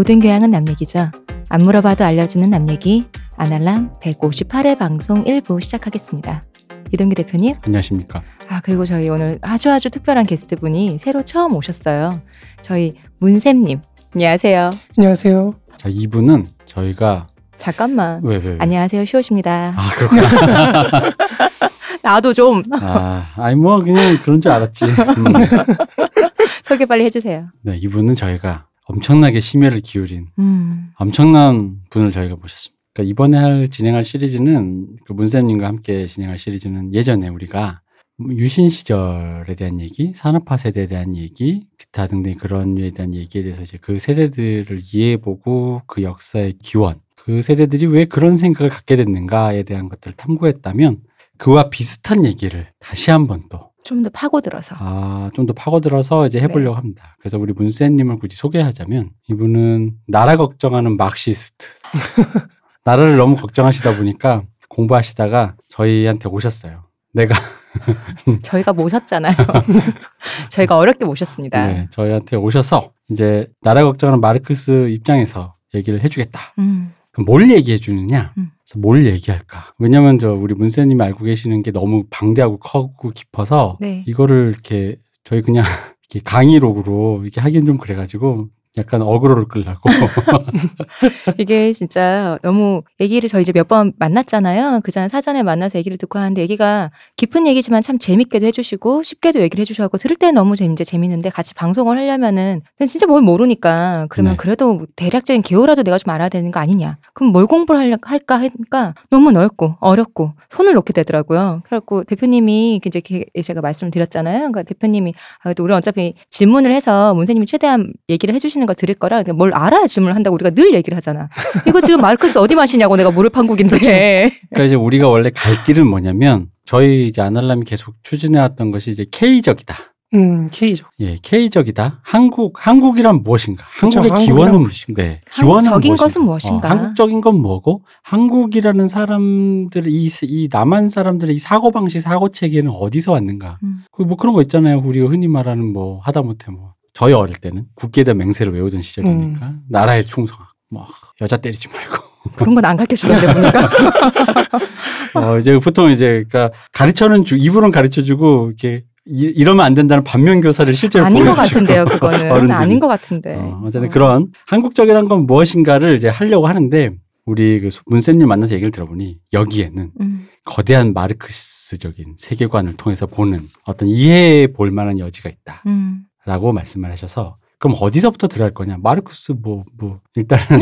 모든 교양은 남 얘기죠. 안 물어봐도 알려주는 남 얘기 아날람 158회 방송 1부 시작하겠습니다. 이동규 대표님. 안녕하십니까. 아 그리고 저희 오늘 아주 아주 특별한 게스트분이 새로 처음 오셨어요. 저희 문샘님. 안녕하세요. 안녕하세요. 자, 이분은 저희가 잠깐만. 왜, 왜, 왜? 안녕하세요. 시옷입니다. 아, 그렇구나. 나도 좀 아, 아니, 뭐, 그냥 그런 줄 알았지. 음. 소개 빨리 해주세요. 네, 이분은 저희가 엄청나게 심혈을 기울인 음. 엄청난 분을 저희가 모셨습니다. 그러니까 이번에 할, 진행할 시리즈는 그 문쌤님과 함께 진행할 시리즈는 예전에 우리가 유신 시절에 대한 얘기, 산업화 세대에 대한 얘기, 기타 등등 그런 류에 대한 얘기에 대해서 이제 그 세대들을 이해해보고 그 역사의 기원, 그 세대들이 왜 그런 생각을 갖게 됐는가에 대한 것들을 탐구했다면 그와 비슷한 얘기를 다시 한번 또, 좀 더 파고들어서. 아, 좀 더 파고들어서 이제 해보려고 합니다. 그래서 우리 문쌤님을 굳이 소개하자면 이분은 나라 걱정하는 막시스트. 나라를 너무 걱정하시다 보니까 공부하시다가 저희한테 오셨어요. 내가 저희가 모셨잖아요. 저희가 어렵게 모셨습니다. 네, 저희한테 오셔서 이제 나라 걱정하는 마르크스 입장에서 얘기를 해주겠다. 음. 뭘 얘기해 주느냐? 음. 그래서 뭘 얘기할까? 왜냐면 저 우리 문쌤님이 알고 계시는 게 너무 방대하고 크고 깊어서 네. 이거를 이렇게 저희 그냥 이렇게 강의록으로 이렇게 하긴 좀 그래가지고 약간 어그로를 끌라고 이게 진짜 너무 얘기를 저희 이제 몇 번 만났잖아요. 그전 사전에 만나서 얘기를 듣고 하는데 얘기가 깊은 얘기지만 참 재밌게도 해주시고 쉽게도 얘기를 해주셔서 들을 때 너무 이제 재밌는데 같이 방송을 하려면은 진짜 뭘 모르니까 그러면 네. 그래도 뭐 대략적인 개요라도 내가 좀 알아야 되는 거 아니냐. 그럼 뭘 공부를 할까 하니까 너무 넓고 어렵고 손을 놓게 되더라고요. 그래갖고 대표님이 이제 게- 제가 말씀을 드렸잖아요. 그러니까 대표님이 아, 그래도 우리 어차피 질문을 해서 문세님이 최대한 얘기를 해주시는 걸 들을 거라 그러니까 뭘 알아야 질문을 한다고 우리가 늘 얘기를 하잖아. 이거 지금 마르크스 어디 마시냐고 내가 물을 판국인데. 그러니까 이제 우리가 원래 갈 길은 뭐냐면 저희 이제 아날람이 계속 추진해왔던 것이 이제 K적이다. 음, K죠. 예, K적이다. 한국, 한국이란 무엇인가? 그쵸, 한국의 기원은 무엇인가? 네, 기원은 한국적인 무엇인가? 것은 무엇인가? 어, 한국적인 건 뭐고 한국이라는 사람들 이, 이 남한 사람들의 이 사고 방식, 사고 체계는 어디서 왔는가? 음. 그뭐 그런 거 있잖아요. 우리가 흔히 말하는 뭐 하다못해 뭐 저희 어릴 때는 국기에 대한 맹세를 외우던 시절이니까 음. 나라에 충성하고 뭐 여자 때리지 말고 그런 건 안 가르쳐 주던데 보니까. 어 이제 보통 이제 그러니까 가르쳐는 주 입으로는 가르쳐 주고 이렇게 이, 이러면 안 된다는 반면 교사를 실제로 아닌 것. 같은데요, 그거는. 어른들이. 아닌 것 같은데. 어, 어쨌든 그런 한국적이란 건 무엇인가를 이제 하려고 하는데 우리 그 문쌤님 만나서 얘기를 들어보니 여기에는 음. 거대한 마르크스적인 세계관을 통해서 보는 어떤 이해해 볼 만한 여지가 음. 있다 라고 말씀을 하셔서 그럼 어디서부터 들어갈 거냐? 마르크스 뭐 뭐 일단은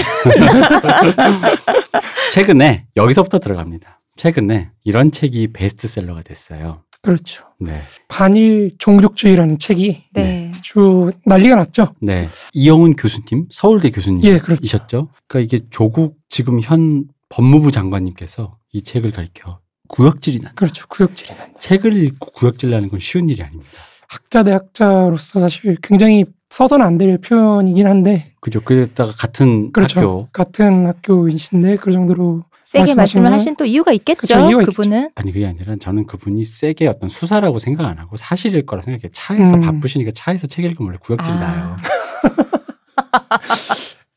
최근에 여기서부터 들어갑니다. 최근에 이런 책이 베스트셀러가 됐어요. 그렇죠. 네. 반일 종족주의라는 책이 네. 아주 난리가 났죠. 네. 이영훈 교수님, 서울대 교수님. 예, 그렇죠. 이셨죠? 그러니까 이게 조국 지금 현 법무부 장관님께서 이 책을 가리켜 구역질이 난 그렇죠. 구역질이 난. 책을 읽고 구역질 나는 건 쉬운 일이 아닙니다. 학자 대 학자로서 사실 굉장히 써서는 안 될 표현이긴 한데 그죠? 그랬다가 같은 그렇죠. 학교 같은 학교이신데 그 정도로 세게 말씀을 하신 또 이유가 있겠죠. 그쵸, 이유가 그분은. 아니 그게 아니라 저는 그분이 세게 어떤 수사라고 생각 안 하고 사실일 거라 생각해. 차에서 음. 바쁘시니까 차에서 책 읽으면 원래 구역질 아. 나요.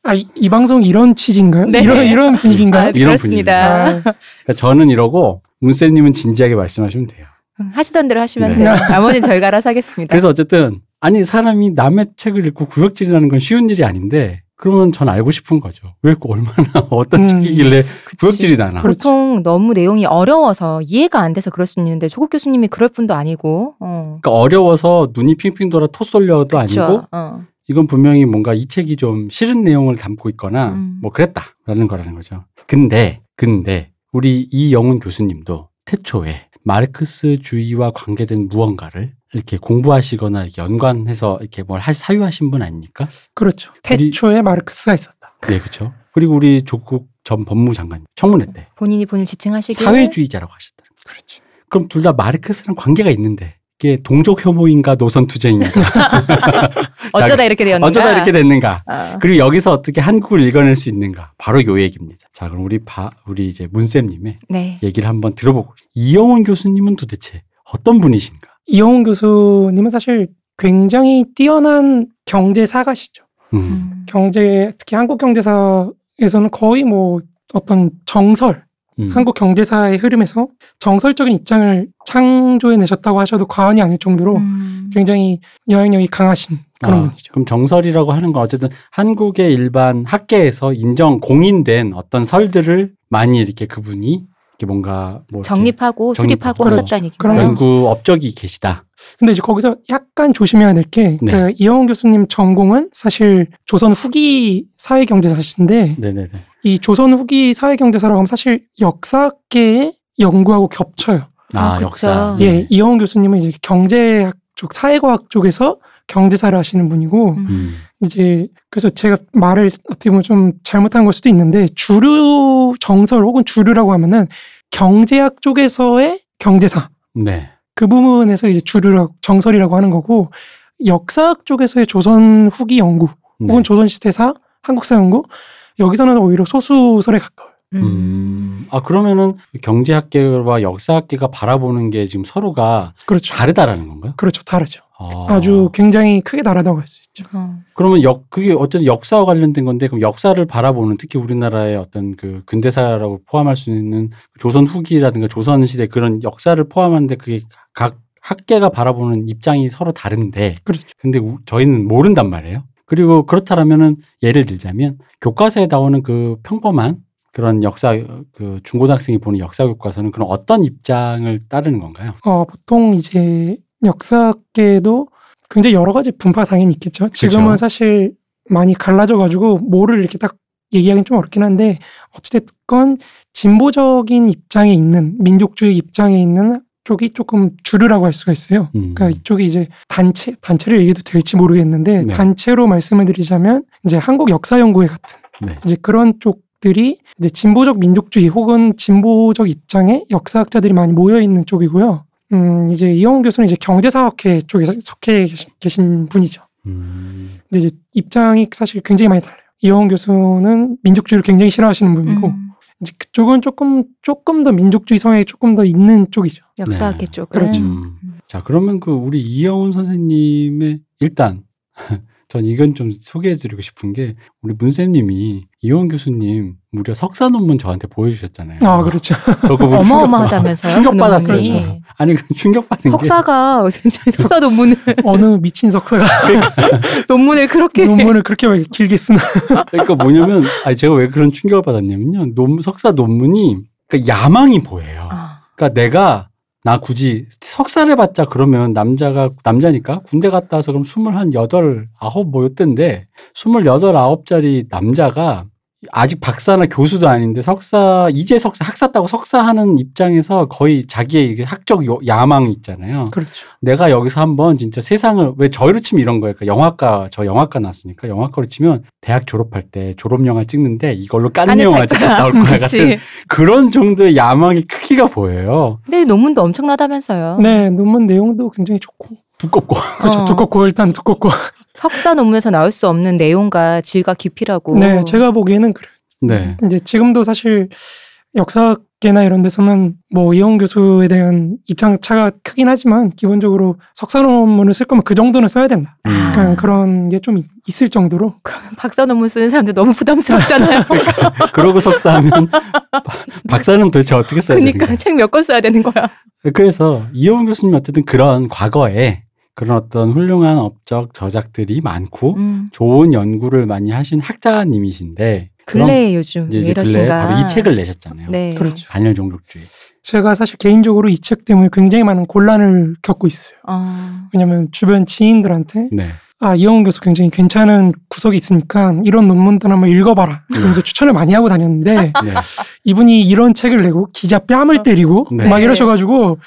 아, 이, 이 방송 이런 취지인가요? 네. 이런 이런 분위기인가요? 아, 이런 그렇습니다. 아, 그러니까 저는 이러고 문쌤님은 진지하게 말씀하시면 돼요. 하시던 대로 하시면 네. 돼요. 나머지는 저희가 알아서 하겠습니다. 그래서 어쨌든 아니 사람이 남의 책을 읽고 구역질이 나는 건 쉬운 일이 아닌데 그러면 전 알고 싶은 거죠. 왜 얼마나 어떤 음. 책이길래. 구역질이 나나. 보통 너무 내용이 어려워서 이해가 안 돼서 그럴 수 있는데 조국 교수님이 그럴 분도 아니고. 어. 그러니까 어려워서 눈이 핑핑 돌아 토 쏠려도 그쵸. 아니고 어. 이건 분명히 뭔가 이 책이 좀 싫은 내용을 담고 있거나 음. 뭐 그랬다라는 거라는 거죠. 근데 근데 우리 이영훈 교수님도 태초에 마르크스주의와 관계된 무언가를 이렇게 공부하시거나 이렇게 연관해서 이렇게 뭘할 사유하신 분 아닙니까? 그렇죠. 태초에 마르크스가 있었다. 네, 그렇죠. 그리고 우리 조국 전 법무장관 청문회 때 본인이 본인 지칭하시길 사회주의자라고 하셨더라고요. 그렇죠. 그럼 둘 다 마르크스랑 관계가 있는데 이게 동족 혐오인가 노선 투쟁인가 어쩌다 이렇게 되었는가? 어쩌다 이렇게 됐는가? 아. 그리고 여기서 어떻게 한국을 읽어낼 수 있는가? 바로 요 얘기입니다. 자, 그럼 우리 바, 우리 이제 문쌤님의 네. 얘기를 한번 들어보고 이영훈 교수님은 도대체 어떤 분이신가? 이영훈 교수님은 사실 굉장히 뛰어난 경제 사가시죠. 음. 경제 특히 한국 경제사에서는 거의 뭐 어떤 정설 음. 한국 경제사의 흐름에서 정설적인 입장을 창조해내셨다고 하셔도 과언이 아닐 정도로 음. 굉장히 영향력이 강하신 그런 아, 분이죠. 그럼 정설이라고 하는 건 어쨌든 한국의 일반 학계에서 인정 공인된 어떤 설들을 많이 이렇게 그분이 이렇게 뭔가 뭐 이렇게 정립하고 수립하고 정립하고. 하셨다는 그런 얘기인가요? 연구 업적이 계시다. 근데 이제 거기서 약간 조심해야 될게 네. 그 이영훈 교수님 전공은 사실 조선 후기 사회경제사신데 네네네. 이 조선 후기 사회 경제사라고 하면 사실 역사계의 연구하고 겹쳐요. 아, 아, 그쵸. 역사. 예, 네. 이영훈 교수님은 이제 경제학 쪽, 사회과학 쪽에서 경제사를 하시는 분이고 음. 음. 이제 그래서 제가 말을 어떻게 보면 좀 잘못한 걸 수도 있는데 주류 정설 혹은 주류라고 하면은 경제학 쪽에서의 경제사 네. 그 부분에서 이제 주류라고 정설이라고 하는 거고 역사학 쪽에서의 조선 후기 연구 네. 혹은 조선 시대사 한국사 연구 여기서는 오히려 소수설에 가까워요. 음. 아 그러면은 경제학계와 역사학계가 바라보는 게 지금 서로가 그렇죠. 다르다라는 건가요? 그렇죠. 다르죠. 아. 아주 굉장히 크게 다르다고 할 수 있죠. 어. 그러면 역 그게 어쨌든 역사와 관련된 건데 그럼 역사를 바라보는 특히 우리나라의 어떤 그 근대사라고 포함할 수 있는 조선 후기라든가 조선 시대 그런 역사를 포함하는데 그게 각 학계가 바라보는 입장이 서로 다른데 그렇죠. 근데 우- 저희는 모른단 말이에요. 그리고 그렇다라면은 예를 들자면 교과서에 나오는 그 평범한 그런 역사 그 중고등학생이 보는 역사 교과서는 그런 어떤 입장을 따르는 건가요? 어, 보통 이제 역사계도 굉장히 여러 가지 분파가 당연히 있겠죠. 지금은 그렇죠. 사실 많이 갈라져 가지고 뭐를 이렇게 딱 얘기하기는 좀 어렵긴 한데 어찌됐건 진보적인 입장에 있는 민족주의 입장에 있는 쪽이 조금 주류라고 할 수가 있어요. 음. 그러니까 이쪽이 이제 단체 단체를 얘기해도 될지 모르겠는데 네. 단체로 말씀을 드리자면 이제 한국 역사 연구회 같은 네. 이제 그런 쪽들이 이제 진보적 민족주의 혹은 진보적 입장의 역사학자들이 많이 모여 있는 쪽이고요. 음 이제 이영훈 교수는 이제 경제사학회 쪽에 속해 계신, 계신 분이죠. 음. 근데 이제 입장이 사실 굉장히 많이 달라요. 이영훈 교수는 민족주의를 굉장히 싫어하시는 분이고 음. 이제 그쪽은 조금 조금 더 민족주의 성향이 조금 더 있는 쪽이죠. 역사학계 네. 쪽은 그렇죠. 음. 자, 그러면 그 우리 이영훈 선생님의 일단 전 이건 좀 소개해 드리고 싶은 게 우리 문쌤님이 이영훈 교수님 무려 석사 논문 저한테 보여주셨잖아요. 아 그렇죠. 저 그거 충격- 어마어마하다면서요? 충격 받았어요. 그 논문이. 저. 아니 그 충격 받은 게 석사가 진짜 석사 논문을 어느 미친 석사가 논문을 그렇게 논문을 그렇게 막 길게 쓰나. 그러니까 뭐냐면 아니 제가 왜 그런 충격을 받았냐면요. 논 석사 논문이 그러니까 야망이 보여요. 아, 그러니까 내가 나 굳이 석사를 해봤자 그러면 남자가 남자니까 군대 갔다 와서 그럼 스물 한 여덟 아홉 뭐였던데 스물여덟 아홉짜리 남자가 아직 박사나 교수도 아닌데 석사 이제 석사 학사 따고 석사하는 입장에서 거의 자기의 이게 학적 요- 야망 있잖아요. 그렇죠. 내가 여기서 한번 진짜 세상을 왜 저희로 치면 이런 거예요. 그러니까 영화과 저 영화과 나왔으니까 영화과로 치면 대학 졸업할 때 졸업 영화 찍는데 이걸로 깐느 깐느 영화 찍다 거야. 나올 거야. 같은 그런 정도의 야망의 크기가 보여요. 근데 논문도 엄청나다면서요. 네 논문 내용도 굉장히 좋고 두껍고 그렇죠. 어. 두껍고 일단 두껍고. 석사 논문에서 나올 수 없는 내용과 질과 깊이라고. 네 제가 보기에는 그래요. 네. 이제 지금도 사실 역사계나 이런 데서는 뭐 이영 교수에 대한 입장 차가 크긴 하지만 기본적으로 석사 논문을 쓸 거면 그 정도는 써야 된다. 음. 약간 그런 게 좀 있을 정도로 박사 논문 쓰는 사람들 너무 부담스럽잖아요. 그러고 석사하면 바- 박사는 도대체 어떻게 써야 되는 그러니까 거야? 책몇 권 써야 되는 거야. 그래서 이호훈 교수님이 어쨌든 그런 과거에 그런 어떤 훌륭한 업적 저작들이 많고 음. 좋은 연구를 많이 하신 학자님이신데 근래에 요즘 이제 왜 이제 근래. 바로 이 책을 내셨잖아요. 네. 그렇죠. 단일 종족주의. 제가 사실 개인적으로 이 책 때문에 굉장히 많은 곤란을 겪고 있어요. 어. 왜냐면 주변 지인들한테 네. 아 이영훈 교수 굉장히 괜찮은 구석이 있으니까 이런 논문들 한번 읽어봐라. 그러면서 추천을 많이 하고 다녔는데 네. 이분이 이런 책을 내고 기자 뺨을 때리고 네. 막 이러셔가지고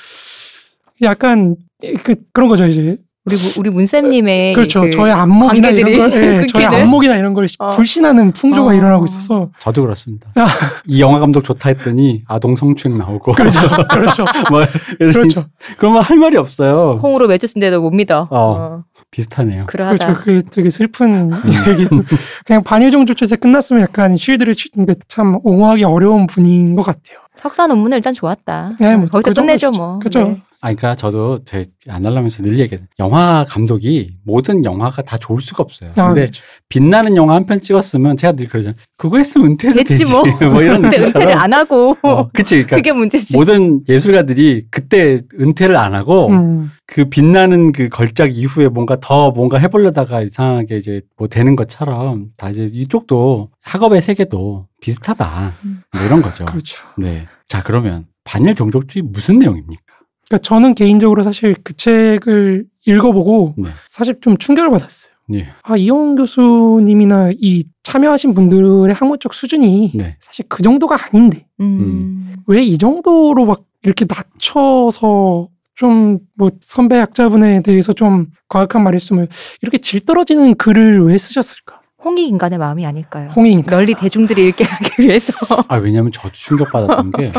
약간 그 그런 거죠 이제 우리 무- 우리 문쌤님의 그렇죠 그 저의 안목이나 이런 관계들이 걸 예, 저의? 안목이나 이런 걸 어. 불신하는 풍조가 어. 일어나고 있어서 저도 그렇습니다. 야. 이 영화 감독 좋다 했더니 아동 성추행 나오고 그렇죠 그렇죠 뭐 그렇죠 그러면 할 말이 없어요. 홍으로 맺혔는데도 못 믿어. 어. 어. 비슷하네요. 그러하다. 그렇죠 그게 되게 슬픈 음. 얘기도 그냥 반일종 조치에서 끝났으면 약간 쉴드를 치는 게참 옹호하기 어려운 분인 것 같아요 석사 논문은 일단 좋았다. 네, 뭐 거기서 그 끝내죠 정도죠. 뭐. 그죠. 네. 아, 그러니까 저도 제 안날라면서 늘 얘기해요. 영화 감독이 모든 영화가 다 좋을 수가 없어요. 아, 근데 그렇죠. 빛나는 영화 한 편 찍었으면 제가 늘 그러잖아요. 그거 했으면 은퇴해도 되지. 뭐. 뭐 이런 근데 은퇴를. 안 하고 어, 그치. 그러니까 그게 문제지. 모든 예술가들이 그때 은퇴를 안 하고 음, 그 빛나는 그 걸작 이후에 뭔가 더 뭔가 해보려다가 이상하게 이제 뭐 되는 것처럼 다 이제 이쪽도 학업의 세계도 비슷하다. 음. 뭐 이런 거죠. 그렇죠. 네. 자, 그러면 반일 종족주의 무슨 내용입니까? 그러니까 저는 개인적으로 사실 그 책을 읽어보고 네. 사실 좀 충격을 받았어요. 네. 아, 이영 교수님이나 이 참여하신 분들의 학문적 수준이 네. 사실 그 정도가 아닌데 음. 왜이 정도로 막 이렇게 낮춰서 좀 뭐 선배 학자분에 대해서 좀 과학한 말했으면 이렇게 질 떨어지는 글을 왜 쓰셨을까? 홍익 인간의 마음이 아닐까요? 홍익 널리 대중들이 읽게 하기 위해서. 아, 왜냐면 저도 충격 받았던 게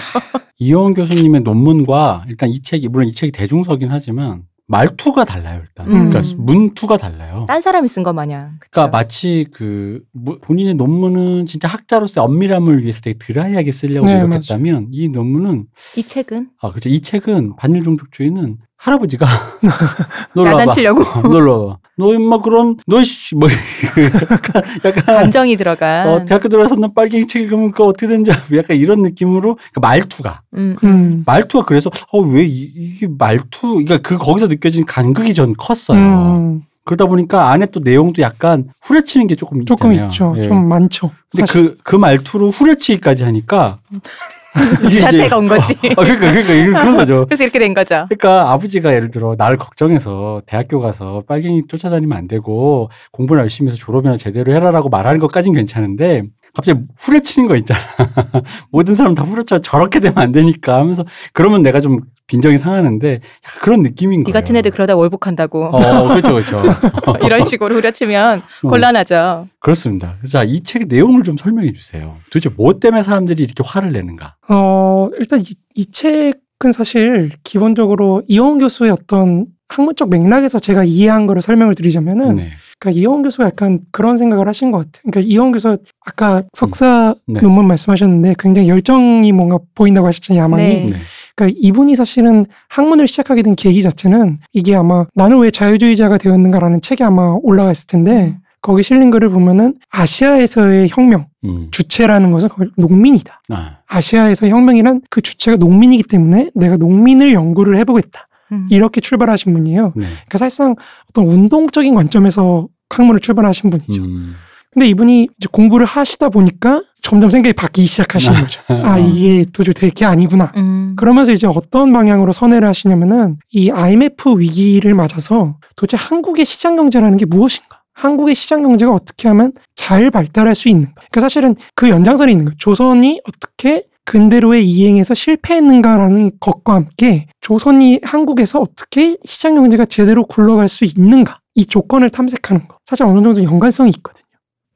이영원 교수님의 논문과 일단 이 책이 물론 이 책이 대중서긴 하지만 말투가 달라요, 일단. 음. 그러니까 문투가 달라요. 딴 사람이 쓴것 마냥. 그쵸? 그러니까 마치 그 뭐- 본인의 논문은 진짜 학자로서의 엄밀함을 위해서 되게 드라이하게 쓰려고 네, 노력했다면 이 논문은 이 책은 아 그렇죠 이 책은 반일 종족주의는 할아버지가 놀러 와봐 야단치려고 어, 놀러 와봐 너 임마 그럼 너뭐 약간, 약간 감정이 들어간. 어, 대학교 들어가서 너 빨갱이 책 읽으면 그거 어떻게 되는지 알아? 약간 이런 느낌으로 그러니까 말투가 음, 음. 말투가 그래서 어왜 이게 말투 그러니까 그 거기서 느껴진 간극이 전 컸어요. 음, 그러다 보니까 안에 또 내용도 약간 후려치는 게 조금 조금 있잖아요. 있죠. 예. 좀 많죠. 근데 사실. 그, 그 말투로 후려치기까지 하니까. 사태가 온 거지. 어, 그러니까, 그러니까, 그런 거죠. 그래서 이렇게 된 거죠. 그러니까 아버지가 예를 들어 나를 걱정해서 대학교 가서 빨갱이 쫓아다니면 안 되고 공부를 열심히 해서 졸업이나 제대로 해라라고 말하는 것까진 괜찮은데 갑자기 후려치는 거 있잖아. 모든 사람 다 후려쳐 저렇게 되면 안 되니까 하면서 그러면 내가 좀 빈정이 상하는데 약간 그런 느낌인 니 거예요. 같은 애들 그러다 월북한다고. 어, 그렇죠, 그렇죠. 이런 식으로 후려치면 어. 곤란하죠. 그렇습니다. 그래서 이 책의 내용을 좀 설명해 주세요. 도대체 뭐 때문에 사람들이 이렇게 화를 내는가? 어, 일단 이, 이 책은 사실 기본적으로 이원 교수의 어떤 학문적 맥락에서 제가 이해한 거를 설명을 드리자면은 네. 그러니까 이원 교수가 약간 그런 생각을 하신 것 같아요. 그러니까 이원 교수 아까 석사 네. 논문 말씀하셨는데 굉장히 열정이 뭔가 보인다고 하셨잖아요. 야망이. 네. 네. 그러니까 이분이 사실은 학문을 시작하게 된 계기 자체는 이게 아마 나는 왜 자유주의자가 되었는가라는 책이 아마 올라가 있을 텐데 거기 실린 글을 보면은 아시아에서의 혁명 음. 주체라는 것은 거의 농민이다. 아, 아시아에서 혁명이란 그 주체가 농민이기 때문에 내가 농민을 연구를 해보겠다. 음. 이렇게 출발하신 분이에요. 네. 그러니까 사실상 어떤 운동적인 관점에서 학문을 출발하신 분이죠. 음. 근데 이분이 이제 공부를 하시다 보니까 점점 생각이 바뀌기 시작하시는 거죠. 아, 이게 도저히 될 게 아니구나. 음. 그러면서 이제 어떤 방향으로 선회를 하시냐면은 이 IMF 위기를 맞아서 도대체 한국의 시장 경제라는 게 무엇인가? 한국의 시장 경제가 어떻게 하면 잘 발달할 수 있는가? 그러니까 사실은 그 연장선에 있는 거예요. 조선이 어떻게 근대로의 이행에서 실패했는가라는 것과 함께 조선이 한국에서 어떻게 시장 경제가 제대로 굴러갈 수 있는가? 이 조건을 탐색하는 거. 사실 어느 정도 연관성이 있거든요.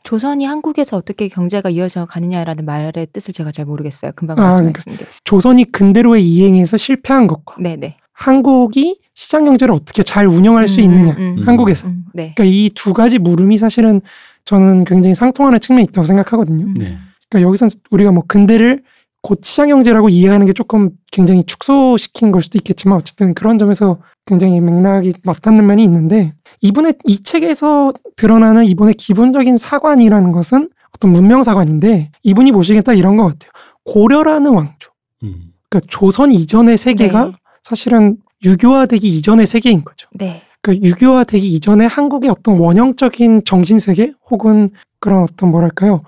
조선이 한국에서 어떻게 경제가 이어져 가느냐라는 말의 뜻을 제가 잘 모르겠어요. 금방 아, 말씀하신 게. 조선이 근대로의 이행에서 실패한 것과 네네. 한국이 시장 경제를 어떻게 잘 운영할 수 음, 있느냐. 음, 음. 한국에서. 음, 네. 그러니까 이 두 가지 물음이 사실은 저는 굉장히 상통하는 측면이 있다고 생각하거든요. 음. 네. 그러니까 여기서 우리가 뭐 근대를 곧 시장 경제라고 이해하는 게 조금 굉장히 축소시킨 걸 수도 있겠지만 어쨌든 그런 점에서 굉장히 맥락이 맞닿는 면이 있는데 이분의 이 책에서 드러나는 이분의 기본적인 사관이라는 것은 어떤 문명 사관인데 이분이 보시기엔 이런 것 같아요. 고려라는 왕조. 음. 그러니까 조선 이전의 세계가 네. 사실은 유교화되기 이전의 세계인 거죠. 네. 그 유교화되기 이전에 한국의 어떤 원형적인 정신 세계 혹은 그런 어떤 뭐랄까요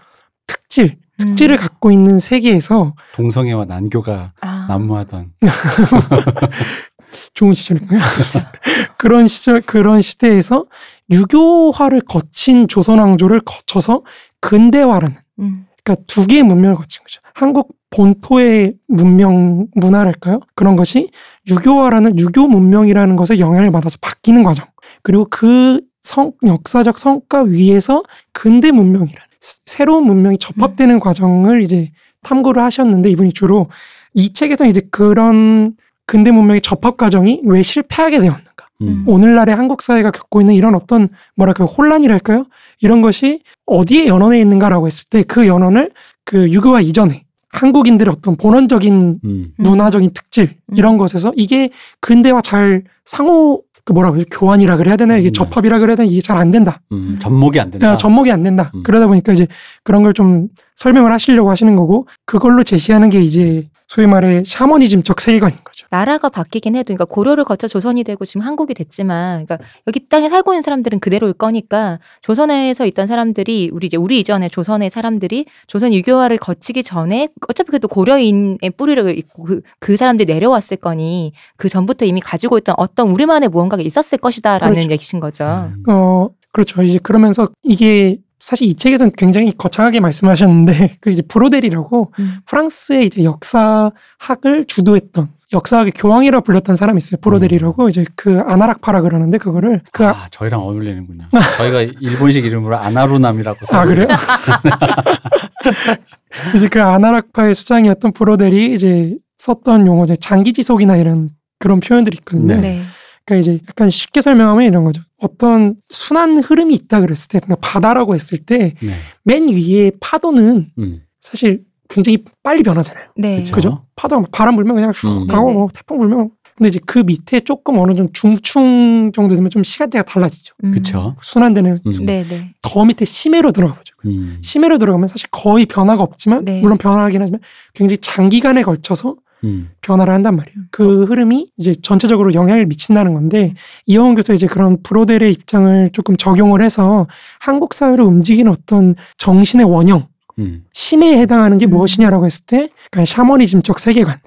특질 특질을 음. 갖고 있는 세계에서 동성애와 난교가 아. 난무하던 좋은 시절인가요? 그런 시절 그런 시대에서 유교화를 거친 조선 왕조를 거쳐서 근대화라는 음. 그러니까 두 개의 문명을 거친 거죠. 한국 본토의 문명 문화랄까요? 그런 것이 유교화라는 유교 문명이라는 것에 영향을 받아서 바뀌는 과정. 그리고 그 성, 역사적 성과 위에서 근대 문명이라는 스- 새로운 문명이 접합되는 과정을 이제 탐구를 하셨는데 이분이 주로 이 책에서 이제 그런 근대 문명의 접합 과정이 왜 실패하게 되었는가? 음. 오늘날의 한국 사회가 겪고 있는 이런 어떤 뭐랄까요 혼란이랄까요? 이런 것이 어디에 연원해 있는가라고 했을 때 그 연원을 그 유교화 이전에 한국인들의 어떤 본원적인 음. 음. 문화적인 특질 음. 이런 것에서 이게 근대와 잘 상호 그 뭐라고 해요 교환이라 그래야 되나 이게 음. 접합이라 그래야 되나 이게 잘 안 된다. 음. 접목이 안 된다. 야, 접목이 안 된다. 음. 그러다 보니까 이제 그런 걸 좀 설명을 하시려고 하시는 거고 그걸로 제시하는 게 이제 소위 말해 샤머니즘적 세계관인 거죠. 나라가 바뀌긴 해도 그러니까 고려를 거쳐 조선이 되고 지금 한국이 됐지만 그러니까 여기 땅에 살고 있는 사람들은 그대로일 거니까 조선에서 있던 사람들이 우리 이제 우리 이전에 조선의 사람들이 조선 유교화를 거치기 전에 어차피 그래도 고려인의 뿌리를 있고 그, 그 사람들이 내려왔을 거니 그 전부터 이미 가지고 있던 어떤 우리만의 무언가가 있었을 것이다라는 그렇죠. 얘기신 거죠. 음. 어 그렇죠. 이제 그러면서 이게 사실 이 책에서는 굉장히 거창하게 말씀하셨는데 그 이제 브로델이라고 음. 프랑스의 이제 역사학을 주도했던 역사학의 교황이라 불렸던 사람이 있어요. 브로델이라고 이제 그 아나락파라 그러는데 그거를 그 아, 저희랑 어울리는군요. 저희가 일본식 이름으로 아나루남이라고 아 그래요? 이제 그 아나락파의 수장이었던 브로델이 이제 썼던 용어 이제 장기지속이나 이런 그런 표현들이 있거든요. 네. 네. 그러니까 이제 약간 쉽게 설명하면 이런 거죠. 어떤 순환 흐름이 있다 그랬을 때, 그러니까 바다라고 했을 때맨 네. 위에 파도는 음. 사실 굉장히 빨리 변하잖아요. 네. 그죠? 파도 바람 불면 그냥 슉 음. 가고 네네. 뭐 태풍 불면 근데 이제 그 밑에 조금 어느 정도 중충 정도 되면 좀 시간대가 달라지죠. 음. 그쵸. 순환되는 음. 네, 네. 더 밑에 심해로 들어가 보죠. 음. 심해로 들어가면 사실 거의 변화가 없지만 네. 물론 변화하긴 하지만 굉장히 장기간에 걸쳐서 음. 변화를 한단 말이에요. 그 흐름이 이제 전체적으로 영향을 미친다는 건데 이영훈 교수 이제 그런 브로델의 입장을 조금 적용을 해서 한국 사회를 움직이는 어떤 정신의 원형 음. 심해에 해당하는 게 음. 무엇이냐라고 했을 때 약간 샤머니즘적 세계관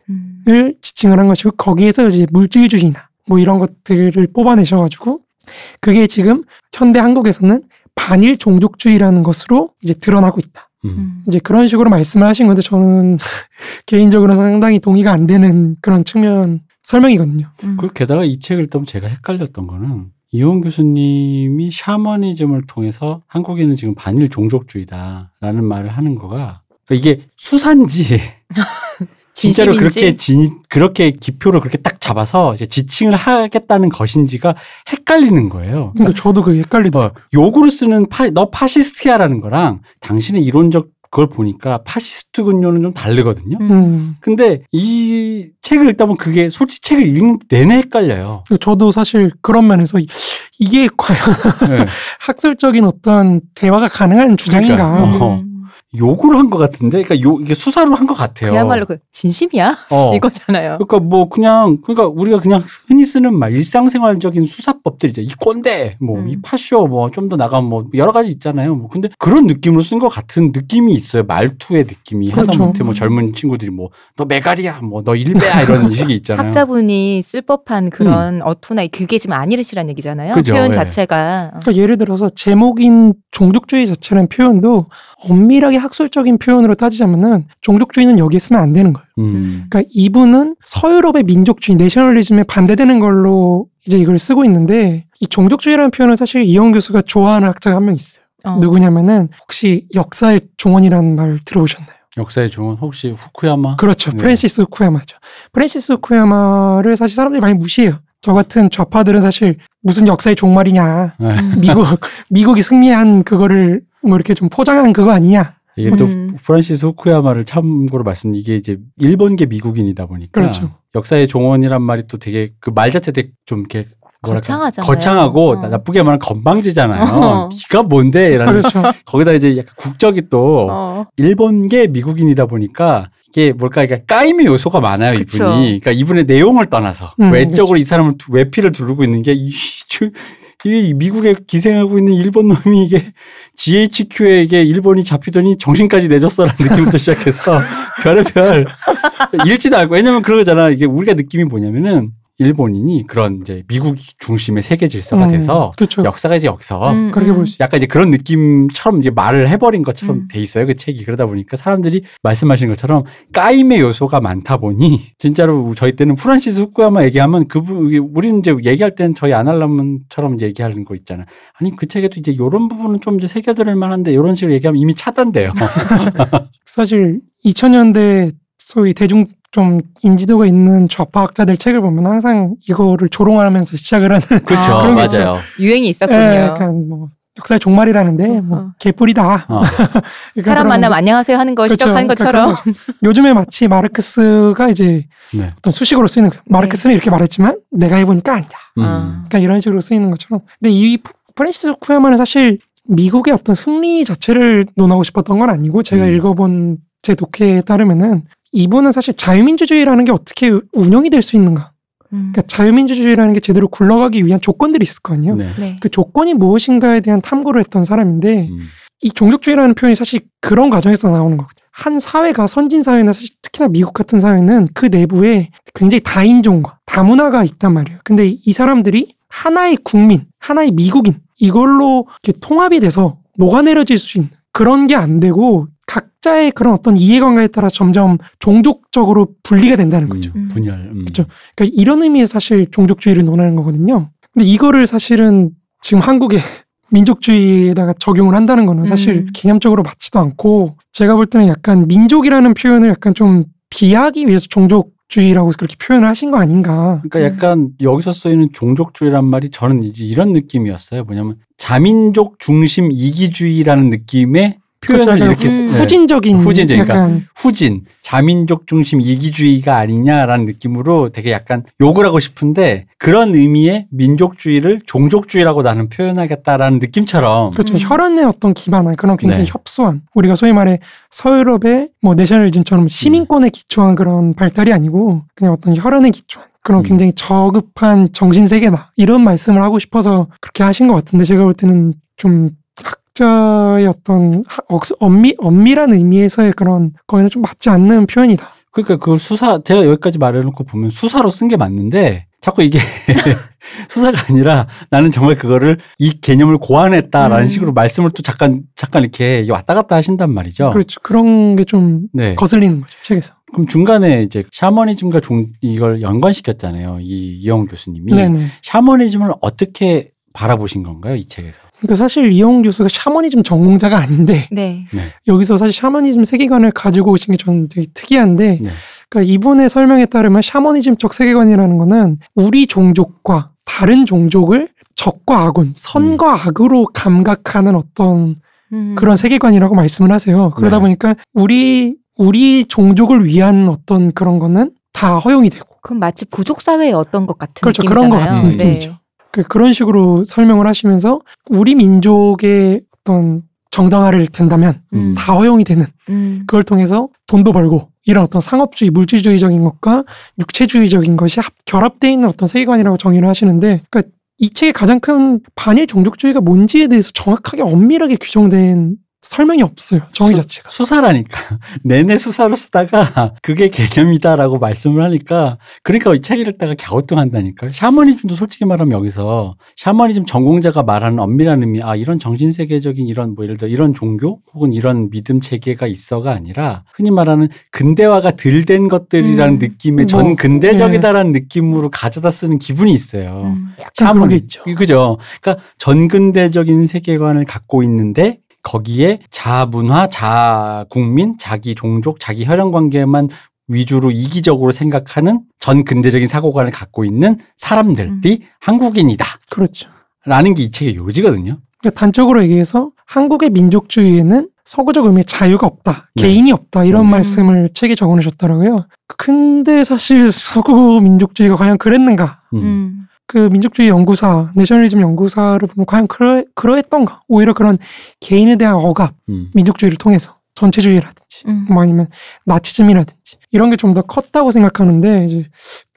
을 음. 지칭을 한 것이고 거기에서 이제 물질주의나 뭐 이런 것들을 뽑아내셔가지고 그게 지금 현대 한국에서는 반일 종족주의라는 것으로 이제 드러나고 있다. 음. 음. 이제 그런 식으로 말씀을 하신 건데 저는 개인적으로 상당히 동의가 안 되는 그런 측면 설명이거든요. 음. 그 게다가 이 책을 읽다 보면 제가 헷갈렸던 거는 이영훈 교수님이 샤머니즘을 통해서 한국인은 지금 반일 종족주의다라는 말을 하는 거가 그러니까 이게 수사인지 진짜로 진심인지? 그렇게 진 그렇게 기표를 그렇게 딱 잡아서 이제 지칭을 하겠다는 것인지가 헷갈리는 거예요. 그러니까 저도 그게 헷갈리더라고요. 어, 욕으로 쓰는 파, 너 파시스트야라는 거랑 당신의 이론적 그걸 보니까 파시스트군요는 좀 다르거든요. 음. 음. 근데 이 책을 읽다 보면 그게 솔직히 책을 읽는 내내 헷갈려요. 저도 사실 그런 면에서 이- 이게 과연 네. 학술적인 어떤 대화가 가능한 주장인가? 그러니까, 어. 욕을 한 것 같은데, 그러니까 요, 이게 수사로 한 것 같아요. 그야말로 그 진심이야 어. 이거잖아요. 그러니까 뭐 그냥 그러니까 우리가 그냥 흔히 쓰는 말 일상생활적인 수사법들이죠. 이 꼰대, 뭐 음. 이 파쇼, 뭐 좀 더 나가면 뭐 여러 가지 있잖아요. 뭐 근데 그런 느낌으로 쓴 것 같은 느낌이 있어요. 말투의 느낌이 그렇죠. 하다못해 뭐 젊은 친구들이 뭐 너 메가리야, 뭐 너 일배야 이런 식이 있잖아요. 학자분이 쓸 법한 그런 어투나 그게 지금 아니르시란 얘기잖아요. 그죠, 표현 예. 자체가. 어. 그러니까 예를 들어서 제목인 종족주의 자체라는 표현도 엄밀하게 학술적인 표현으로 따지자면은 종족주의는 여기에 쓰면 안 되는 거예요. 음. 그러니까 이분은 서유럽의 민족주의, 내셔널리즘에 반대되는 걸로 이제 이걸 쓰고 있는데 이 종족주의라는 표현은 사실 이영 교수가 좋아하는 학자가 한 명 있어요. 어. 누구냐면은 혹시 역사의 종언이라는 말 들어보셨나요? 역사의 종언 혹시 후쿠야마? 그렇죠. 네. 프랜시스 후쿠야마죠. 프랜시스 후쿠야마를 사실 사람들이 많이 무시해요. 저 같은 좌파들은 사실 무슨 역사의 종말이냐. 네. 미국, 미국이 승리한 그거를 뭐 이렇게 좀 포장한 그거 아니냐. 이게 또 음. 프란시스 후쿠야마를 참고로 말씀 이게 이제 일본계 미국인이다 보니까 그렇죠. 역사의 종언이란 말이 또 되게 그 말 자체 되게 좀 이렇게 거창하잖아요. 거창하고 어. 나쁘게 말하면 건방지잖아요. 어. 네가 뭔데? 라는 그렇죠. 거기다 이제 약간 국적이 또 어. 일본계 미국인이다 보니까 이게 뭘까 이게 까임의 요소가 많아요 그쵸. 이분이. 그러니까 이분의 내용을 떠나서 음, 외적으로 이 사람을 두- 외피를 두르고 있는 게 이, 저- 이게 미국에 기생하고 있는 일본 놈이 이게 GHQ에게 일본이 잡히더니 정신까지 내줬어라는 느낌부터 시작해서 별의별 읽지도 않고. 왜냐면 그러잖아. 이게 우리가 느낌이 뭐냐면은 일본인이 그런 이제 미국 중심의 세계 질서가 음, 돼서 그렇죠. 역사가 이제 여기서 음, 그렇게 음. 볼 수. 약간 이제 그런 느낌처럼 이제 말을 해버린 것처럼 음. 돼 있어요. 그 책이. 그러다 보니까 사람들이 말씀하신 것처럼 까임의 요소가 많다 보니 진짜로 저희 때는 프란시스 후쿠야마 얘기하면 그분, 우리는 이제 얘기할 때는 저희 아날람처럼 얘기하는 거 있잖아. 아니 그 책에도 이제 요런 부분은 좀 이제 새겨들을 만한데 이런 식으로 얘기하면 이미 차단돼요. 사실 2000년대 소위 대중 좀 인지도가 있는 좌파학자들 책을 보면 항상 이거를 조롱하면서 시작을 하는 그렇죠. 아, 맞아요. 유행이 있었군요. 예, 약간 뭐 역사의 종말이라는데 뭐 어. 개뿔이다. 어. 그러니까 사람 만나면. 안녕하세요 하는 걸 그렇죠. 시작하는 그러니까 것처럼. 거죠. 요즘에 마치 마르크스가 이제 네. 어떤 수식어로 쓰이는 거예요. 마르크스는 이렇게 말했지만 내가 해보니까 아니다. 음. 아. 그러니까 이런 식으로 쓰이는 것처럼. 근데 이 프랜시스 쿠야마는 사실 미국의 어떤 승리 자체를 논하고 싶었던 건 아니고 제가 음. 읽어본 제 독해에 따르면은 이분은 사실 자유민주주의라는 게 어떻게 운영이 될 수 있는가. 음. 그러니까 자유민주주의라는 게 제대로 굴러가기 위한 조건들이 있을 거 아니에요. 네. 네. 그 조건이 무엇인가에 대한 탐구를 했던 사람인데 음. 이 종족주의라는 표현이 사실 그런 과정에서 나오는 거거든요. 한 사회가 선진 사회나 사실 특히나 미국 같은 사회는 그 내부에 굉장히 다인종과 다문화가 있단 말이에요. 근데 이 사람들이 하나의 국민, 하나의 미국인 이걸로 이렇게 통합이 돼서 녹아내려질 수 있는 그런 게 안 되고 각자의 그런 어떤 이해관계에 따라 점점 종족적으로 분리가 된다는 거죠. 음. 분열. 음. 그렇죠. 그러니까 이런 의미에서 사실 종족주의를 논하는 거거든요. 근데 이거를 사실은 지금 한국의 민족주의에다가 적용을 한다는 거는 사실 음. 개념적으로 맞지도 않고 제가 볼 때는 약간 민족이라는 표현을 약간 좀 비하기 위해서 종족주의라고 그렇게 표현을 하신 거 아닌가. 그러니까 음. 약간 여기서 쓰이는 종족주의란 말이 저는 이제 이런 느낌이었어요. 뭐냐면 자민족 중심 이기주의라는 느낌의 표현을 그렇죠. 이렇게 음. 후진적인 후진적인, 약간 후진, 자민족 중심 이기주의가 아니냐라는 느낌으로 되게 약간 욕을 하고 싶은데 그런 의미의 민족주의를 종족주의라고 나는 표현하겠다라는 느낌처럼 그렇죠. 음. 혈연의 어떤 기반한 그런 굉장히 네. 협소한 우리가 소위 말해 서유럽의 뭐 내셔널리즘처럼 시민권에 기초한 그런 발달이 아니고 그냥 어떤 혈연에 기초한 그런 음. 굉장히 저급한 정신 세계다 이런 말씀을 하고 싶어서 그렇게 하신 것 같은데 제가 볼 때는 좀 학자의 어떤 엄밀 엄밀한 의미에서의 그런 거에는 좀 맞지 않는 표현이다. 그러니까 그 수사 제가 여기까지 말해놓고 보면 수사로 쓴 게 맞는데 자꾸 이게 수사가 아니라 나는 정말 그거를 이 개념을 고안했다라는 음. 식으로 말씀을 또 잠깐 잠깐 이렇게 왔다 갔다 하신단 말이죠. 그렇죠. 그런 게좀 네. 거슬리는 거죠 책에서. 그럼 중간에 이제 샤머니즘과 종 이걸 연관시켰잖아요. 이 이영 교수님이 네네. 샤머니즘을 어떻게 바라보신 건가요? 이 책에서. 그러니까 사실 이용 교수가 샤머니즘 전공자가 아닌데 네. 여기서 사실 샤머니즘 세계관을 가지고 오신 게 저는 되게 특이한데 네. 그러니까 이분의 설명에 따르면 샤머니즘적 세계관이라는 거는 우리 종족과 다른 종족을 적과 악운, 선과 악으로 감각하는 어떤 음. 그런 세계관이라고 말씀을 하세요. 그러다 네. 보니까 우리 우리 종족을 위한 어떤 그런 거는 다 허용이 되고 그럼 마치 부족 사회의 어떤 것 같은 그렇죠. 느낌이잖아요. 그런 것 같은 네. 느낌이죠. 그- 그런 식으로 설명을 하시면서 우리 민족의 어떤 정당화를 된다면 음. 다 허용이 되는 음. 그걸 통해서 돈도 벌고 이런 어떤 상업주의, 물질주의적인 것과 육체주의적인 것이 합, 결합되어 있는 어떤 세계관이라고 정의를 하시는데, 그러니까 이 책의 가장 큰 반일 종족주의가 뭔지에 대해서 정확하게 엄밀하게 규정된 설명이 없어요. 정의 수- 자체가. 수사라니까. 내내 수사로 쓰다가 그게 개념이다라고 말씀을 하니까 그러니까 이 책을 읽다가 갸우뚱한다니까. 샤머니즘도 솔직히 말하면 여기서 샤머니즘 전공자가 말하는 엄밀한 의미 아 이런 정신세계적인 이런 뭐 예를 들어 이런 종교 혹은 이런 믿음 체계가 있어가 아니라 흔히 말하는 근대화가 덜 된 것들이라는 음. 느낌의 뭐, 전 근대적이다라는 느낌으로 가져다 쓰는 기분이 있어요. 음. 약간 그런 게 있죠. 그죠. 그러니까 전 근대적인 세계관을 갖고 있는데 거기에 자문화, 자국민, 자기 종족, 자기 혈연 관계만 위주로 이기적으로 생각하는 전 근대적인 사고관을 갖고 있는 사람들이 한국인이다. 그렇죠. 라는 게 이 책의 요지거든요. 그러니까 단적으로 얘기해서 한국의 민족주의에는 서구적 의미의 자유가 없다. 네. 개인이 없다. 이런 음. 말씀을 책에 적어 놓으셨더라고요. 근데 사실 서구 민족주의가 과연 그랬는가? 음. 음. 그 민족주의 연구사, 내셔널리즘 연구사를 보면 과연 그러, 그러했던가? 오히려 그런 개인에 대한 억압, 음. 민족주의를 통해서 전체주의라든지, 음. 뭐 아니면 나치즘이라든지 이런 게 좀 더 컸다고 생각하는데 이제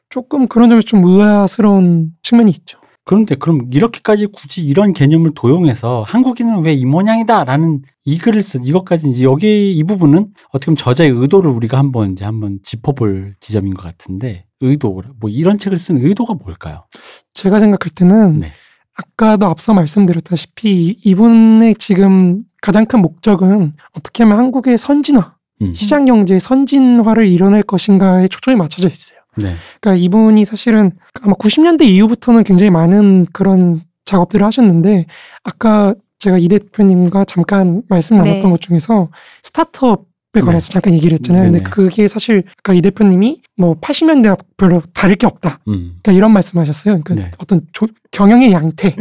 조금 그런 점에서 좀 의아스러운 측면이 있죠. 그런데 그럼 이렇게까지 굳이 이런 개념을 도용해서 한국인은 왜 이 모양이다라는 이 글을 쓴 이것까지 이제 여기 이 부분은 어떻게 보면 저자의 의도를 우리가 한번 이제 한번 짚어볼 지점인 것 같은데 의도 뭐 이런 책을 쓴 의도가 뭘까요? 제가 생각할 때는 네. 아까도 앞서 말씀드렸다시피 이분의 지금 가장 큰 목적은 어떻게 하면 한국의 선진화, 음. 시장 경제의 선진화를 이뤄낼 것인가에 초점이 맞춰져 있어요. 네. 그러니까 이분이 사실은 아마 90년대 이후부터는 굉장히 많은 그런 작업들을 하셨는데 아까 제가 이 대표님과 잠깐 말씀 나눴던 네. 것 중에서 스타트업에 관해서 잠깐 얘기를 했잖아요. 네네. 근데 그게 사실 아까 이 대표님이 뭐 80년대와 별로 다를 게 없다. 음. 그러니까 이런 말씀하셨어요. 그러니까 네. 어떤 조- 경영의 양태라고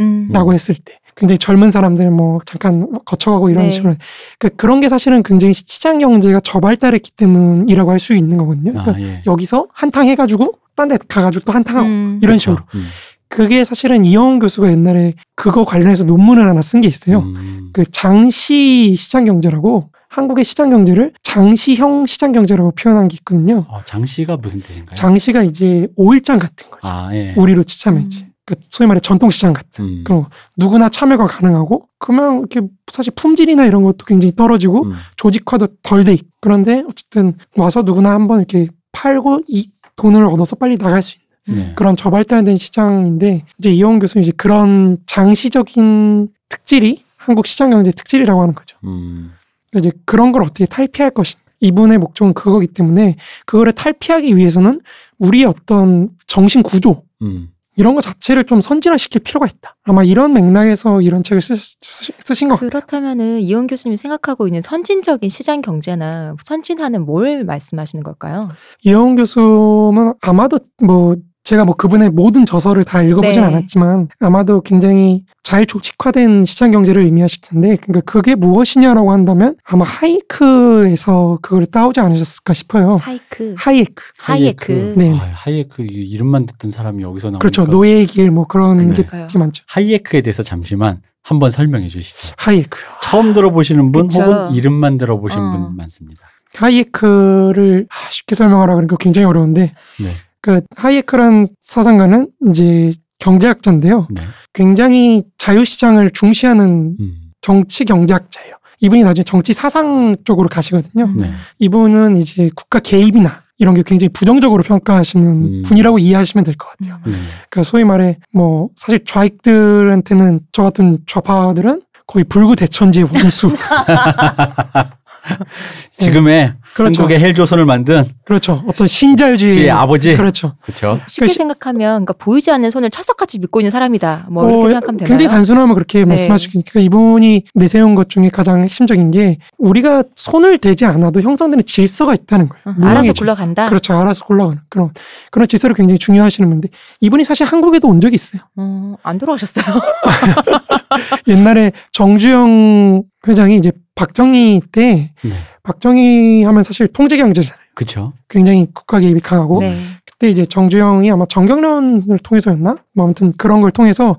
음. 했을 때. 굉장히 젊은 사람들 뭐 잠깐 거쳐가고 이런 네. 식으로 그러니까 그런 게 사실은 굉장히 시장 경제가 저발달했기 때문이라고 할 수 있는 거거든요. 아, 그러니까 예. 여기서 한탕 해가지고 딴 데 가가지고 또 한탕하고 음. 이런 그렇죠. 식으로 음. 그게 사실은 이영훈 교수가 옛날에 그거 관련해서 논문을 하나 쓴 게 있어요. 음. 그 장시 시장 경제라고 한국의 시장 경제를 장시형 시장 경제라고 표현한 게 있거든요. 어, 장씨가 무슨 뜻인가요? 장시가 이제 오일장 같은 거죠. 아, 예. 우리로 치자면 이제 그 소위 말해 전통 시장 같은. 음. 그럼 누구나 참여가 가능하고 그러면 이렇게 사실 품질이나 이런 것도 굉장히 떨어지고 음. 조직화도 덜 돼 있고 그런데 어쨌든 와서 누구나 한번 이렇게 팔고 이 돈을 얻어서 빨리 나갈 수 있는 네. 그런 저발달된 시장인데 이제 이용 교수는 이제 그런 장시적인 특질이 한국 시장 경제의 특질이라고 하는 거죠. 음. 이제 그런 걸 어떻게 탈피할 것인가. 이분의 목적은 그거기 때문에 그거를 탈피하기 위해서는 우리의 어떤 정신 구조 음. 이런 거 자체를 좀 선진화시킬 필요가 있다. 아마 이런 맥락에서 이런 책을 쓰, 쓰 신 것 같아요. 그렇다면은 이영훈 교수님이 생각하고 있는 선진적인 시장 경제나 선진화는 뭘 말씀하시는 걸까요? 이영훈 교수는 아마도 뭐 제가 뭐 그분의 모든 저서를 다 읽어보진 네. 않았지만 아마도 굉장히 잘 조직화된 시장 경제를 의미하실 텐데 그러니까 그게 무엇이냐라고 한다면 아마 하이크에서 그걸 따오지 않으셨을까 싶어요. 하이크, 하이에크. 하이에크. 네. 아, 하이에크 이- 이름만 듣던 사람이 여기서 나오니까 그렇죠. 노예의 길 뭐 그런 게 그러니까요. 되게 많죠. 하이에크에 대해서 잠시만 한번 설명해 주시죠. 하이에크. 처음 들어보시는 분 그쵸. 혹은 이름만 들어보신 어. 분 많습니다. 하이에크를 아, 쉽게 설명하라 그러니까 굉장히 어려운데 네. 그 하이에크란 사상가는 이제 경제학자인데요. 네. 굉장히 자유시장을 중시하는 음. 정치 경제학자예요. 이분이 나중에 정치 사상 쪽으로 가시거든요. 음. 네. 이분은 이제 국가 개입이나 이런 게 굉장히 부정적으로 평가하시는 음. 분이라고 이해하시면 될 것 같아요. 음. 네. 그러니까 소위 말해 뭐 사실 좌익들한테는 저 같은 좌파들은 거의 불구 대천지의 원수. 지금의 그렇죠. 한국의 헬조선을 만든 그렇죠. 어떤 신자유주의 의 아버지. 그렇죠. 그렇죠. 쉽게 시- 생각하면 그러니까 보이지 않는 손을 철석같이 믿고 있는 사람이다. 뭐 어, 이렇게 생각하면 되나요? 굉장히 단순하면 그렇게 네. 수 있으니까 이분이 내세운 것 중에 가장 핵심적인 게 우리가 손을 대지 않아도 형성되는 질서가 있다는 거예요. 어, 알아서 질서. 굴러간다? 그렇죠. 알아서 굴러가는 그런 그런 질서를 굉장히 중요하시는 분인데 이분이 사실 한국에도 온 적이 있어요. 어, 안 돌아가셨어요. 옛날에 정주영 회장이 이제 박정희 때 네. 박정희 하면 사실 통제 경제잖아요. 그렇죠. 굉장히 국가 개입이 강하고 네. 그때 이제 정주영이 아마 정경련을 통해서였나? 뭐 아무튼 그런 걸 통해서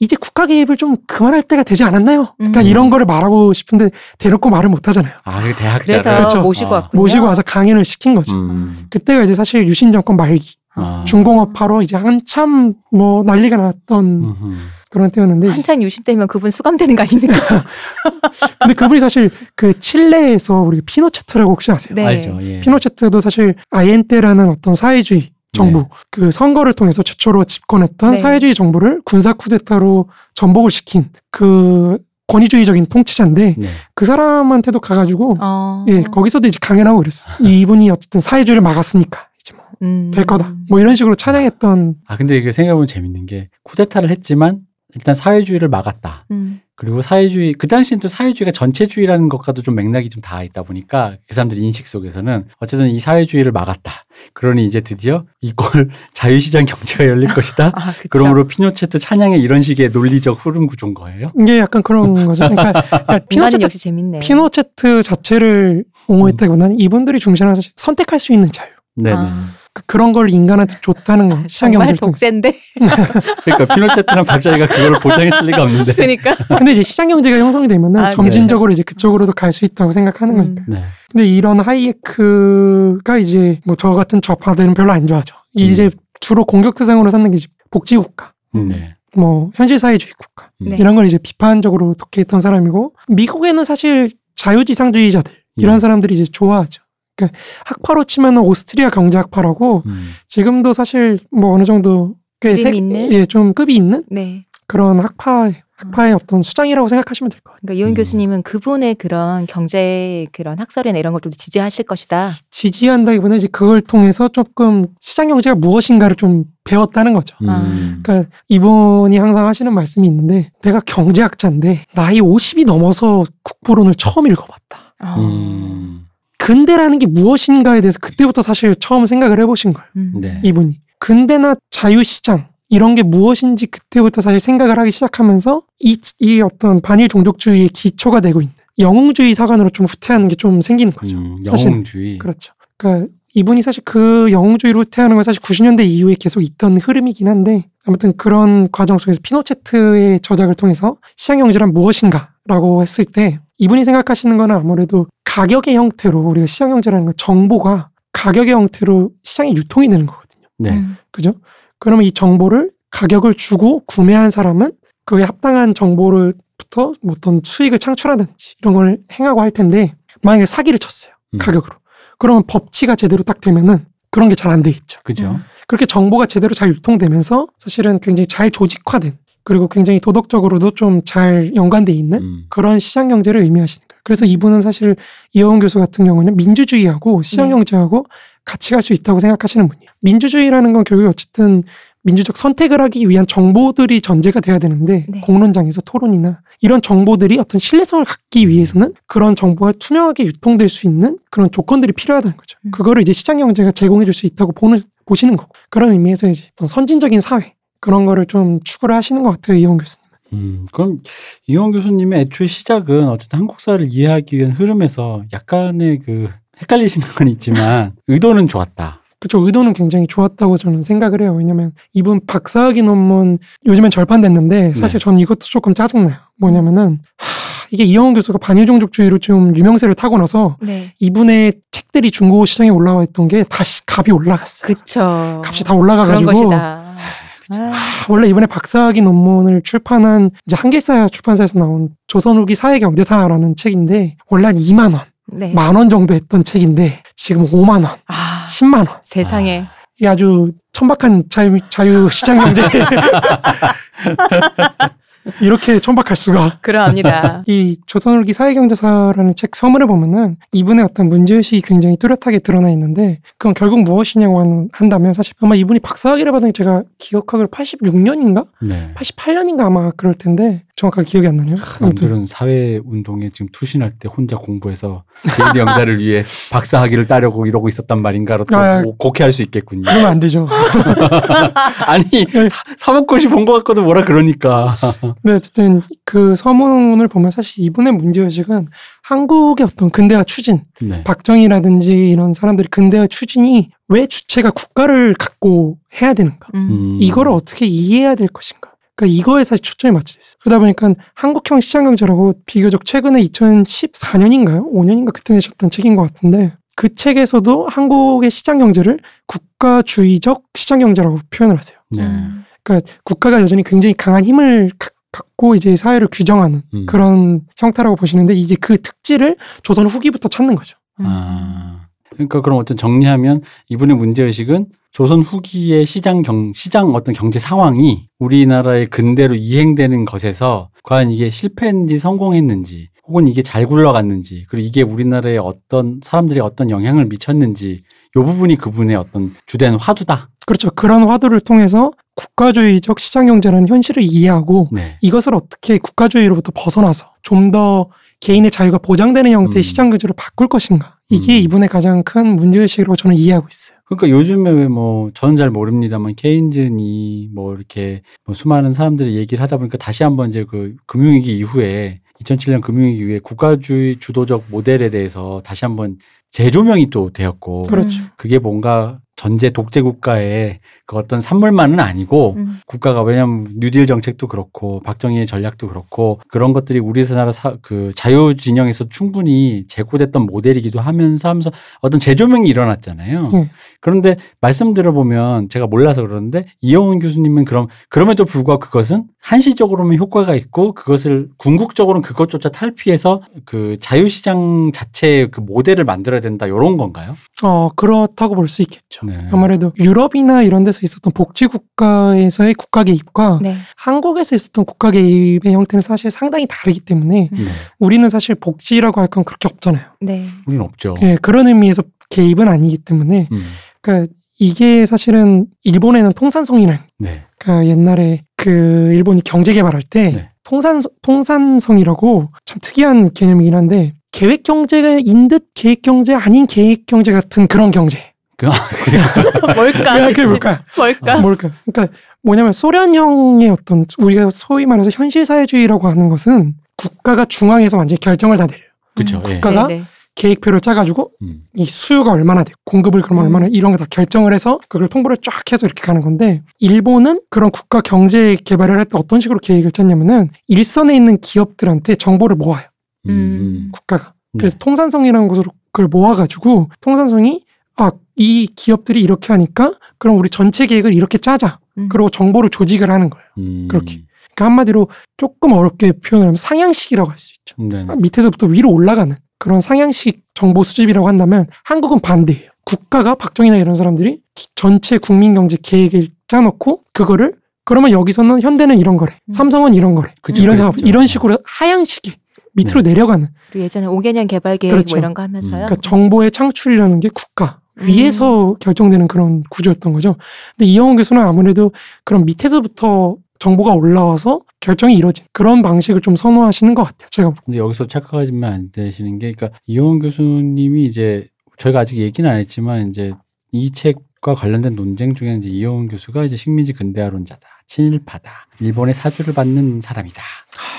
이제 국가 개입을 좀 그만할 때가 되지 않았나요? 그러니까 음. 이런 거를 말하고 싶은데 대놓고 말을 못 하잖아요. 아, 그 대학자를 그래서 그렇죠. 모시고 아. 왔군요. 모시고 와서 강연을 시킨 거죠. 음. 그때가 이제 사실 유신 정권 말기 아. 중공업화로 이제 한참 뭐 난리가 났던 음흠. 그런 때였는데 한창 유신 때면 그분 수감되는 거 아닙니까? 근데 그분이 사실 그 칠레에서 우리 피노체트라고 혹시 아세요? 네. 알죠. 예. 피노체트도 사실 아이엔테라는 어떤 사회주의 정부 그 선거를 통해서 최초로 집권했던 네. 사회주의 정부를 군사 쿠데타로 전복을 시킨 그 권위주의적인 통치자인데 네. 그 사람한테도 가가지고 어. 예 거기서도 이제 강연하고 그랬어. 이분이 어쨌든 사회주의를 막았으니까 이제 뭐될 음. 거다. 뭐 이런 식으로 찬양했던 아, 근데 이게 생각해보면 재밌는 게 쿠데타를 했지만 일단 사회주의를 막았다. 음. 그리고 사회주의 그 당시엔 또 사회주의가 전체주의라는 것과도 좀 맥락이 좀 닿아 있다 보니까 그 사람들 인식 속에서는 어쨌든 이 사회주의를 막았다. 그러니 이제 드디어 이꼴 자유시장 경제가 열릴 것이다. 아. 그러므로 피노체트 찬양의 이런 식의 논리적 흐름 구조인 거예요. 이게 약간 그런 거죠. 그러니까, 그러니까 피노체트. 피노체트 자체를 옹호했다기보다는 이분들이 중시하는 사실 선택할 수 있는 자유. 네네. 아, 그- 그런 걸 인간한테 줬다는 거. 시장 경제를. 독재인데. 그러니까 피노체트랑 박정희가 그걸 보장했을 리가 없는데. 그러니까. 근데 이제 시장 경제가 형성이 되면은 아, 점진적으로 이제 그쪽으로도 갈 수 있다고 생각하는 음. 거니까. 네. 근데 이런 하이에크가 이제 뭐 저 같은 좌파들은 별로 안 좋아하죠. 이제 음. 주로 공격 대상으로 삼는 게 이제 복지국가, 음. 네. 뭐 현실사회주의 국가 음. 네. 이런 걸 이제 비판적으로 독해했던 사람이고 미국에는 사실 자유지상주의자들 이런 예. 사람들이 이제 좋아하죠. 그러니까 학파로 치면은 오스트리아 경제학파라고 음. 지금도 사실 뭐 어느 정도 꽤 이름이 있는? 예, 좀 급이 있는 네. 그런 학파 학파의 어떤 수장이라고 생각하시면 될 것 같아요. 그러니까 이원 음. 교수님은 그분의 그런 경제 그런 학설이나 이런 걸 좀 지지하실 것이다. 지지한다기보다 이제 그걸 통해서 조금 시장 경제가 무엇인가를 좀 배웠다는 거죠. 음. 그러니까 이분이 항상 하시는 말씀이 있는데 내가 경제학자인데 나이 50이 넘어서 국부론을 처음 읽어봤다. 어. 음. 근대라는 게 무엇인가에 대해서 그때부터 사실 처음 생각을 해보신 거예요. 음. 네. 이분이 근대나 자유시장 이런 게 무엇인지 그때부터 사실 생각을 하기 시작하면서 이, 이 어떤 반일 종족주의의 기초가 되고 있는 영웅주의 사관으로 좀 후퇴하는 게 좀 생기는 거죠. 음, 사실은. 영웅주의. 그렇죠. 그러니까 이분이 사실 그 영웅주의로 후퇴하는 건 사실 90년대 이후에 계속 있던 흐름이긴 한데 아무튼 그런 과정 속에서 피노체트의 저작을 통해서 시장 경제란 무엇인가라고 했을 때 이분이 생각하시는 거는 아무래도 가격의 형태로 우리가 시장 경제라는 건 정보가 가격의 형태로 시장에 유통이 되는 거거든요. 네. 음. 그죠? 그러면 이 정보를 가격을 주고 구매한 사람은 그에 합당한 정보를부터 뭐 어떤 수익을 창출하든지 이런 걸 행하고 할 텐데 만약에 사기를 쳤어요. 음. 가격으로. 그러면 법치가 제대로 딱 되면은 그런 게 잘 안 돼 있죠. 그죠. 음. 그렇게 정보가 제대로 잘 유통되면서 사실은 굉장히 잘 조직화된 그리고 굉장히 도덕적으로도 좀 잘 연관돼 있는 음. 그런 시장 경제를 의미하시는. 그래서 이분은 사실 이영훈 교수 같은 경우는 민주주의하고 시장 네. 경제하고 같이 갈 수 있다고 생각하시는 분이에요. 민주주의라는 건 결국 어쨌든 민주적 선택을 하기 위한 정보들이 전제가 돼야 되는데 네. 공론장에서 토론이나 이런 정보들이 어떤 신뢰성을 갖기 위해서는 그런 정보가 투명하게 유통될 수 있는 그런 조건들이 필요하다는 거죠. 음. 그거를 이제 시장 경제가 제공해 줄 수 있다고 보는 보시는 거고 그런 의미에서 이제 어떤 선진적인 사회 그런 거를 좀 추구를 하시는 것 같아요 이영 교수님. 음, 그럼 이원 교수님의 애초에 시작은 어쨌든 한국사를 이해하기 위한 흐름에서 약간의 그 헷갈리시는 건 있지만 의도는 좋았다. 그쵸 의도는 굉장히 좋았다고 저는 생각을 해요. 왜냐면 이분 박사학위 논문 요즘엔 절판됐는데 사실 네. 저는 이것도 조금 짜증나요. 뭐냐면은 하, 이게 이영훈 교수가 반일종족주의로 좀 유명세를 타고 나서 네. 이분의 책들이 중고 시장에 올라와 있던 게 다시 값이 올라갔어요. 그쵸. 값이 다 올라가가지고 것이다. 아, 원래 이번에 박사학위 논문을 출판한 이제 한길사 출판사에서 나온 조선 후기 사회 경제사라는 책인데 원래 한 2만 원, 네. 만원 정도 했던 책인데 지금 5만 원, 아, 10만 원. 세상에. 이 아주 천박한 자유, 자유 시장 경제 이렇게 천박할 수가. 그러합니다. 이 조선후기 사회경제사라는 책 서문을 보면은 이분의 어떤 문제의식이 굉장히 뚜렷하게 드러나 있는데 그건 결국 무엇이냐고 한- 한다면 사실 아마 이분이 박사학위를 받은 게 제가 기억하기로 86년인가? 네. 88년인가 아마 그럴 텐데 정확하게 기억이 안 나네요. 아무튼 남들은 사회 운동에 지금 투신할 때 혼자 공부해서 개인 영달을 위해 박사학위를 따려고 이러고 있었단 말인가로 또 아, 고- 곡해할 수 있겠군요. 그러면 안 되죠. 아니 사- 사법고시 본 것 같고도 뭐라 그러니까. 네, 어쨌든 그 서문을 보면 사실 이분의 문제의식은 한국의 어떤 근대화 추진, 네. 박정희라든지 이런 사람들이 근대화 추진이 왜 주체가 국가를 갖고 해야 되는가? 음. 음. 이거를 어떻게 이해해야 될 것인가? 그러니까 이거에 사실 초점이 맞춰져 있어요. 그러다 보니까 한국형 시장경제라고 비교적 최근에 2014년인가요? 5년인가 그때 내셨던 책인 것 같은데 그 책에서도 한국의 시장경제를 국가주의적 시장경제라고 표현을 하세요. 네. 음. 그러니까 국가가 여전히 굉장히 강한 힘을 가- 갖고 이제 사회를 규정하는 음. 그런 형태라고 보시는데 이제 그 특질을 조선 후기부터 찾는 거죠. 음. 아. 그러니까 그럼 어떤 정리하면 이분의 문제 의식은 조선 후기의 시장 경 시장 어떤 경제 상황이 우리나라의 근대로 이행되는 것에서 과연 이게 실패했는지 성공했는지 혹은 이게 잘 굴러갔는지 그리고 이게 우리나라에 어떤 사람들이 어떤 영향을 미쳤는지 요 부분이 그분의 어떤 주된 화두다. 그렇죠. 그런 화두를 통해서 국가주의적 시장 경제라는 현실을 이해하고 네. 이것을 어떻게 국가주의로부터 벗어나서 좀 더 개인의 자유가 보장되는 형태의 음. 시장 경제로 바꿀 것인가. 이게 음. 이분의 가장 큰 문제의식으로 저는 이해하고 있어요. 그러니까 요즘에 왜 뭐 저는 잘 모릅니다만 케인즈니 뭐 이렇게 뭐 수많은 사람들이 얘기를 하다 보니까 다시 한번 이제 그 금융위기 이후에 2007년 금융위기 이후에 국가주의 주도적 모델에 대해서 다시 한번 재조명이 또 되었고 그렇죠. 음. 그게 뭔가 전제 독재 국가의 그 어떤 산물만은 아니고 음. 국가가 왜냐하면 뉴딜 정책도 그렇고 박정희의 전략도 그렇고 그런 것들이 우리 나라 사, 그 자유 진영에서 충분히 제고됐던 모델이기도 하면서 하면서 어떤 재조명이 일어났잖아요. 예. 그런데 말씀 들어보면 제가 몰라서 그러는데 이영훈 교수님은 그럼 그럼에도 불구하고 그것은 한시적으로는 효과가 있고 그것을 궁극적으로는 그것조차 탈피해서 그 자유시장 자체의 그 모델을 만들어야 된다 이런 건가요? 어, 그렇다고 볼 수 있겠죠. 네. 아무래도 유럽이나 이런 데서 있었던 복지 국가에서의 국가 개입과 네. 한국에서 있었던 국가 개입의 형태는 사실 상당히 다르기 때문에 네. 우리는 사실 복지라고 할 건 그렇게 없잖아요. 네. 우리는 없죠. 예, 그런 의미에서 개입은 아니기 때문에 음. 그러니까 이게 사실은 일본에는 통산성이라는 네. 그러니까 옛날에 그 일본이 경제 개발할 때 네. 통산 통산성이라고 참 특이한 개념이긴 한데 계획 경제인 듯 계획 경제 아닌 계획 경제 같은 그런 경제. 그, 뭘까? 그게 뭘까? 뭘까? 뭘까? 그러니까 뭐냐면 소련형의 어떤 우리가 소위 말해서 현실 사회주의라고 하는 것은 국가가 중앙에서 완전히 결정을 다 내려요. 그쵸. 예. 국가가 네, 네. 계획표를 짜가지고 음. 이 수요가 얼마나 돼, 공급을 그럼 음. 얼마나 이런 거 다 결정을 해서 그걸 통보를 쫙 해서 이렇게 가는 건데 일본은 그런 국가 경제 개발을 할 때 어떤 식으로 계획을 짰냐면은 일선에 있는 기업들한테 정보를 모아요. 음. 국가가. 네. 그래서 통산성이라는 곳으로 그걸 모아가지고 통산성이 아 이 기업들이 이렇게 하니까 그럼 우리 전체 계획을 이렇게 짜자. 음. 그리고 정보를 조직을 하는 거예요. 음. 그렇게. 그러니까 한마디로 조금 어렵게 표현하면 상향식이라고 할 수 있죠. 네. 밑에서부터 위로 올라가는 그런 상향식 정보 수집이라고 한다면 한국은 반대예요. 국가가 박정희나 이런 사람들이 기- 전체 국민 경제 계획을 짜놓고 그거를 그러면 여기서는 현대는 이런 거래, 음. 삼성은 이런 거래, 그쵸, 이런. 상업 이런 식으로 하향식에 밑으로 내려가는 그리고 예전에 5개년 개발 계획 그렇죠. 뭐 이런 거 하면서요. 그러니까 정보의 창출이라는 게 국가 위에서 결정되는 그런 구조였던 거죠. 근데 이영훈 교수는 아무래도 그런 밑에서부터 정보가 올라와서 결정이 이루어진 그런 방식을 좀 선호하시는 것 같아요. 제가. 근데 여기서 착각하시면 안 되시는 게, 그러니까 이용훈 교수님이 이제 저희가 아직 얘기는 안 했지만 이제 이 책과 관련된 논쟁 중에 이제 이용훈 교수가 이제 식민지 근대화론자다, 친일파다, 일본의 사주를 받는 사람이다,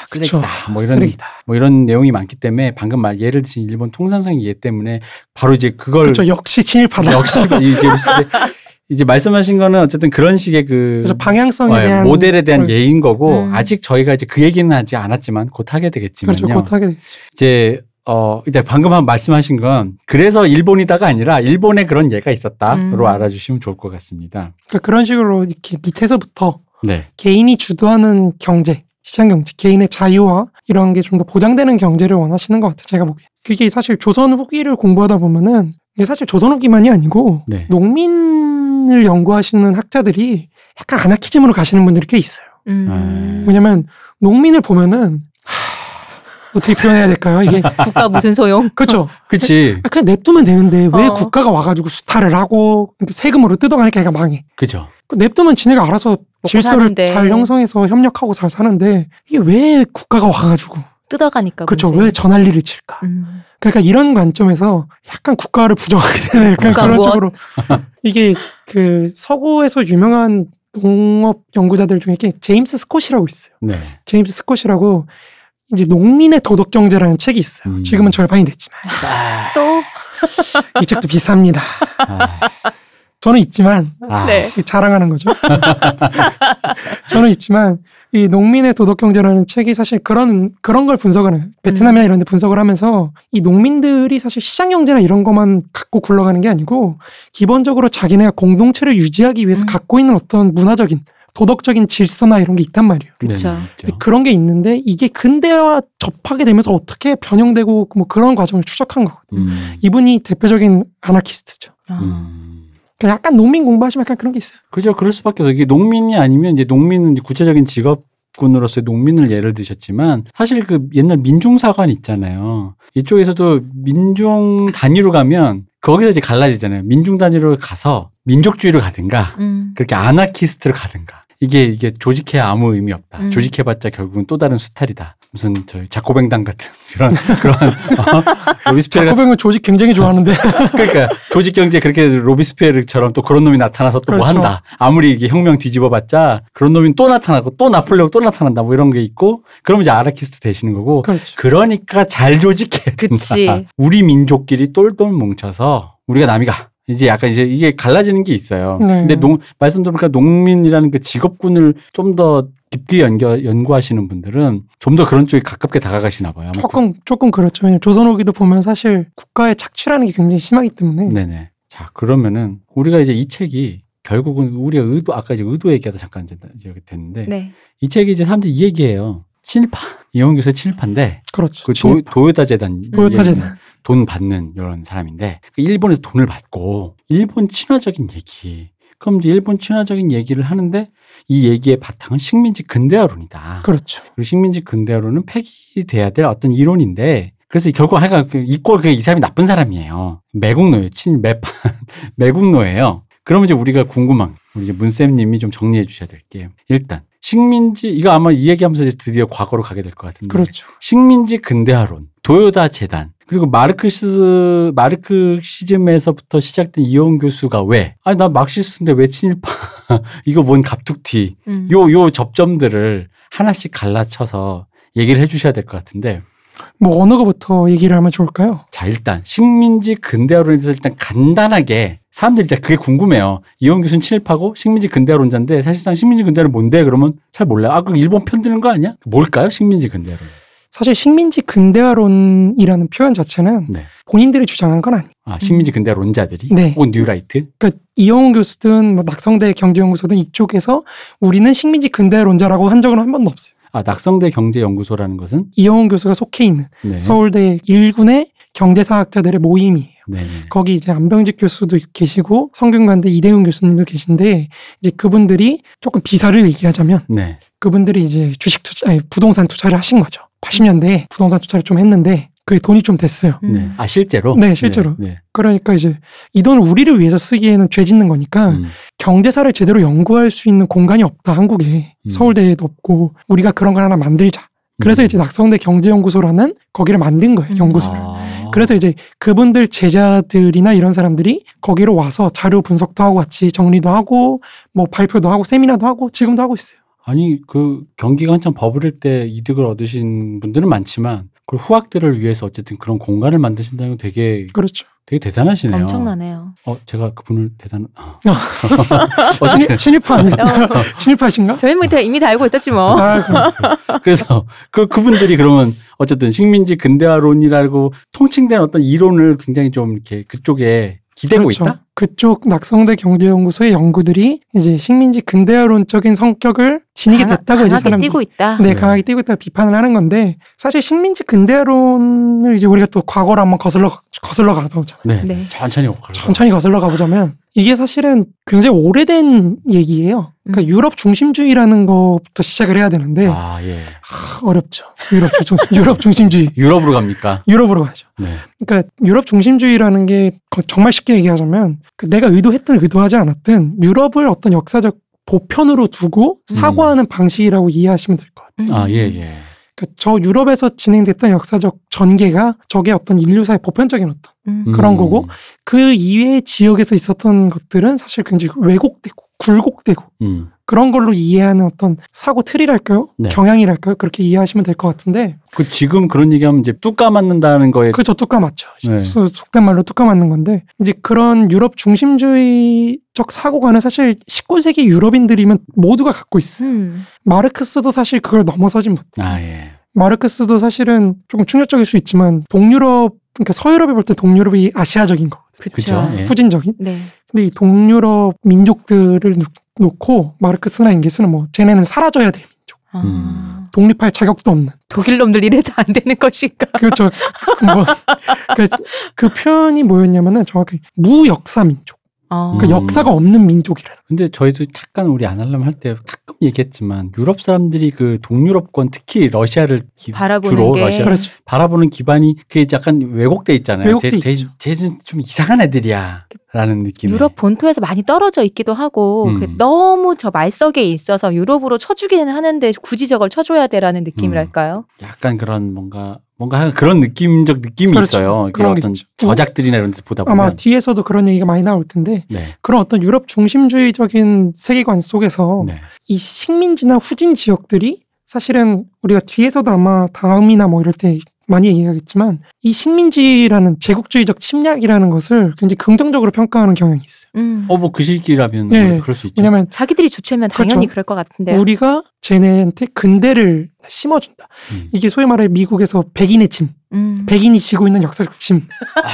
쓰레기다, 뭐 이런 쓰레기다. 뭐 이런 내용이 많기 때문에 방금 말 예를 드신 일본 통상성 이해 때문에 바로 이제 그걸 그렇죠. 역시 친일파다. 역시 이제 이제 말씀하신 거는 어쨌든 그런 식의 그 방향성에 어, 예, 대한 모델에 대한 그렇죠. 예인 거고 음. 아직 저희가 이제 그 얘기는 하지 않았지만 곧 하게 되겠지만요. 그렇죠. 곧 하게 돼. 이제 어 이제 방금 한 말씀하신 건 그래서 일본이다가 아니라 일본에 그런 예가 있었다로 음. 알아주시면 좋을 것 같습니다. 그러니까 그런 식으로 이렇게 밑에서부터 네. 개인이 주도하는 경제, 시장 경제, 개인의 자유와 이런 게 좀 더 보장되는 경제를 원하시는 것 같아요. 제가 보기엔. 그게 사실 조선 후기를 공부하다 보면은 이게 사실 조선 후기만이 아니고 네. 농민을 연구하시는 학자들이 약간 아나키즘으로 가시는 분들이 꽤 있어요. 음. 왜냐면 농민을 보면은 하, 어떻게 표현해야 될까요? 이게 국가 무슨 소용? 그렇죠. 그치. 그냥 냅두면 되는데 왜 어. 국가가 와가지고 수탈을 하고 세금으로 뜯어가니까 얘가 망해. 그죠. 냅두면 지네가 알아서 질서를 사는데. 잘 형성해서 협력하고 잘 사는데 이게 왜 국가가 와가지고 뜯어가니까 그렇죠 문제. 왜 전할일을 칠까 음. 그러니까 이런 관점에서 약간 국가를 부정하게 되는 약간 국가 그런 무엇? 쪽으로 이게 그 서구에서 유명한 농업 연구자들 중에 제임스 스콧이라고 있어요 네. 제임스 스콧이라고 이제 농민의 도덕 경제라는 책이 있어요 음. 지금은 절반이 됐지만 또이 책도 비쌉니다 아, 저는 있지만 아, 네. 자랑하는 거죠. 저는 있지만 이 농민의 도덕 경제라는 책이 사실 그런 그런 걸 분석을 해요. 베트남이나 이런 데 분석을 하면서 이 농민들이 사실 시장 경제나 이런 것만 갖고 굴러가는 게 아니고 기본적으로 자기네가 공동체를 유지하기 위해서 음. 갖고 있는 어떤 문화적인 도덕적인 질서나 이런 게 있단 말이에요. 근데 그런 게 있는데 이게 근대와 접하게 되면서 어떻게 변형되고 뭐 그런 과정을 추적한 거거든요. 음. 이분이 대표적인 아나키스트죠. 아. 음. 그러니까 약간 농민 공부하시면 약간 그런 게 있어요. 그죠. 그럴 수밖에 없어요. 이게 농민이 아니면 이제 농민은 구체적인 직업 군으로서의 농민을 예를 드셨지만 사실 그 옛날 민중사관 있잖아요. 이쪽에서도 민중 단위로 가면 거기서 이제 갈라지잖아요. 민중 단위로 가서 민족주의로 가든가 음. 그렇게 아나키스트로 가든가. 이게 이게 조직해야 아무 의미 없다. 음. 조직해봤자 결국은 또 다른 수탈이다. 무슨 저 자코뱅당 같은 그런 그런 어? 로비스피에르 같은 자코뱅을 조직 굉장히 좋아하는데 그러니까 조직 경제 그렇게 로비스피에르처럼 또 그런 놈이 나타나서 또뭐 그렇죠. 한다. 아무리 이게 혁명 뒤집어봤자 그런 놈이 또 나타나고 또 나폴레옹 또 나타난다. 뭐 이런 게 있고 그러면 이제 아라키스트 되시는 거고. 그렇죠. 그러니까 잘 조직해야 된다. 그치. 우리 민족끼리 똘똘 뭉쳐서 우리가 남이가 이제 약간 이제 이게 갈라지는 게 있어요. 네. 근데 농 말씀 들으니까 농민이라는 그 직업군을 좀 더 깊게 연겨, 연구하시는 분들은 좀 더 그런 쪽에 가깝게 다가가시나 봐요. 아마 조금 조금 그렇죠. 왜냐면 조선 후기도 보면 사실 국가의 착취라는 게 굉장히 심하기 때문에 네네. 자, 그러면은 우리가 이제 이 책이 결국은 우리가 의도, 아까 이제 의도 얘기하다 잠깐 이제 이제 됐는데 네. 이 책이 이제 사람들이 이 얘기해요. 친일파. 이용훈 교수의 친일파인데 그렇죠. 그 진- 도, 도요타 재단. 도요타 재단. 돈 받는 이런 사람인데 그 일본에서 돈을 받고 일본 친화적인 얘기. 그럼 이제 일본 친화적인 얘기를 하는데 이 얘기의 바탕은 식민지 근대화론이다. 그렇죠. 그리고 식민지 근대화론은 폐기돼야 될 어떤 이론인데 그래서 결국 하여간 그 이꼴 그이 사람이 나쁜 사람이에요. 매국노예요. 친 매판 매국노예요. 그러면 이제 우리가 궁금한 우리 이제 문쌤님이 좀 정리해 주셔야 될 게 일단 식민지 이거 아마 이 얘기하면서 이제 드디어 과거로 가게 될 것 같은데 그렇죠. 식민지 근대화론 도요다 재단 그리고 마르크시즈 마르크시즘에서부터 시작된 이용 교수가 왜? 아니 나 막시스인데 왜 친일파? 이거 뭔 갑툭튀? 음. 요요 접점들을 하나씩 갈라쳐서 얘기를 해주셔야 될 것 같은데 뭐 어느 거부터 얘기를 하면 좋을까요? 자 일단 식민지 근대화론에 대해서 일단 간단하게 사람들이 일단 그게 궁금해요. 이용 교수는 친일파고 식민지 근대화론자인데 사실상 식민지 근대화론 뭔데? 그러면 잘 몰라요. 아, 그 일본 편드는 거 아니야? 뭘까요? 식민지 근대화론. 사실 식민지 근대화론이라는 표현 자체는 네. 본인들이 주장한 건 아니에요. 아, 식민지 근대화론자들이 네. 혹은 뉴라이트. 그러니까 이영훈 교수든 뭐 낙성대 경제연구소든 이쪽에서 우리는 식민지 근대화론자라고 한 적은 한 번도 없어요. 아, 낙성대 경제연구소라는 것은 이영훈 교수가 속해 있는 네. 서울대 일군의 경제사학자들의 모임이에요. 네. 네. 거기 이제 안병직 교수도 계시고 성균관대 이대훈 교수님도 계신데 이제 그분들이 조금 비사를 얘기하자면 네. 그분들이 이제 주식 투자, 아니 부동산 투자를 하신 거죠. 80년대에 부동산 투자를 좀 했는데 그게 돈이 좀 됐어요. 음. 네. 아, 실제로? 네, 실제로. 네. 그러니까 이제 이 돈을 우리를 위해서 쓰기에는 죄 짓는 거니까 음. 경제사를 제대로 연구할 수 있는 공간이 없다 한국에 음. 서울대에도 없고 우리가 그런 걸 하나 만들자. 그래서 음. 이제 낙성대 경제연구소라는 거기를 만든 거예요 음. 연구소를. 아. 그래서 이제 그분들 제자들이나 이런 사람들이 거기로 와서 자료 분석도 하고 같이 정리도 하고 뭐 발표도 하고 세미나도 하고 지금도 하고 있어요. 아니 그 경기가 한창 버블일 때 이득을 얻으신 분들은 많지만 그 후학들을 위해서 어쨌든 그런 공간을 만드신다는 건 되게 그렇죠. 되게 대단하시네요. 엄청나네요. 어 제가 그분을 대단. 아. 어쨌든 신입, 신입파 아니세요? 어, 신입파신가? 저희 뭐 다- 이미 다 알고 있었지 뭐. 아. 그래서 그 그분들이 그러면 어쨌든 식민지 근대화론이라고 통칭된 어떤 이론을 굉장히 좀 이렇게 그쪽에 기대고 그렇죠. 있다. 그쪽 낙성대 경제연구소의 연구들이 이제 식민지 근대화론적인 성격을 지니게 강하- 됐다고 이제 강하게 사람들이 뛰고 있다. 네, 네. 강하게 띄고 있다 비판을 하는 건데 사실 식민지 근대화론을 이제 우리가 또 과거를 한번 거슬러 거슬러 가보자. 네. 네. 천천히 오고 천천히 거슬러 가보자면 이게 사실은 굉장히 오래된 얘기예요. 그러니까 음. 유럽 중심주의라는 것부터 시작을 해야 되는데 아 예. 하, 어렵죠. 유럽 중 유럽 중심주의. 유럽으로 갑니까? 유럽으로 가죠. 네. 그러니까 유럽 중심주의라는 게 거- 정말 쉽게 얘기하자면 그 내가 의도했든 의도하지 않았든 유럽을 어떤 역사적 보편으로 두고 사고하는 방식이라고 이해하시면 될 것 같아요. 음. 아예 예. 그러니까 저 유럽에서 진행됐던 역사적 전개가 저게 어떤 인류사의 보편적인 어떤 음. 그런 거고, 그 이외의 지역에서 있었던 것들은 사실 굉장히 왜곡되고 굴곡되고 음. 그런 걸로 이해하는 어떤 사고 틀이랄까요? 네. 경향이랄까요? 그렇게 이해하시면 될 것 같은데 그 지금 그런 얘기하면 이제 뚜까 맞는다는 거에 그저 뚜까 맞죠. 네. 소- 속된 말로 뚜까 맞는 건데 이제 그런 유럽 중심주의적 사고관은 사실 19세기 유럽인들이면 모두가 갖고 있어요. 음. 마르크스도 사실 그걸 넘어서진 못. 아 예. 마르크스도 사실은 조금 충격적일 수 있지만 동유럽 그러니까 서유럽이 볼 때 동유럽이 아시아적인 거, 그쵸. 그죠? 예. 후진적인. 네. 근데 이 동유럽 민족들을 놓- 놓고 마르크스나 엥게스는 뭐 쟤네는 사라져야 될 민족, 아. 음. 독립할 자격도 없는. 독일 놈들 이래도 안 되는 것인가? 그렇죠. 뭐, 그, 그 표현이 뭐였냐면은 정확히 무역사 민족. 어. 그러니까 음. 역사가 없는 민족이라는. 근데 저희도 잠깐 우리 아날람 할 때 가끔 얘기했지만 유럽 사람들이 그 동유럽권 특히 러시아를 기- 바라보는 주로 게 러시아 그렇죠. 바라보는 기반이 그게 약간 왜곡돼 있잖아요. 왜곡돼 쟤- 쟤- 쟤는 좀 이상한 애들이야 라는 느낌. 유럽 본토에서 많이 떨어져 있기도 하고 음. 그 너무 저 말석에 있어서 유럽으로 쳐주기는 하는데 굳이 저걸 쳐줘야 돼라는 느낌이랄까요? 약간 그런 뭔가 뭔가 그런 느낌적 느낌이 그렇죠. 있어요. 그 그런 게 어떤 있죠. 저작들이나 이런 데서 보다 보면 아마 뒤에서도 그런 얘기가 많이 나올 텐데 네. 그런 어떤 유럽 중심주의 적인 세계관 속에서 네. 이 식민지나 후진 지역들이 사실은 우리가 뒤에서도 아마 다음이나 뭐 이럴 때 많이 얘기하겠지만 이 식민지라는 제국주의적 침략이라는 것을 굉장히 긍정적으로 평가하는 경향이 있어요. 음. 어뭐 그 시기라면 예. 아무래도 그럴 수 있죠. 왜냐하면 자기들이 주체면 당연히 그렇죠. 그럴 것 같은데. 우리가 쟤네한테 근대를 심어준다. 음. 이게 소위 말해 미국에서 백인의 짐, 음. 백인이 지고 있는 역사적 짐,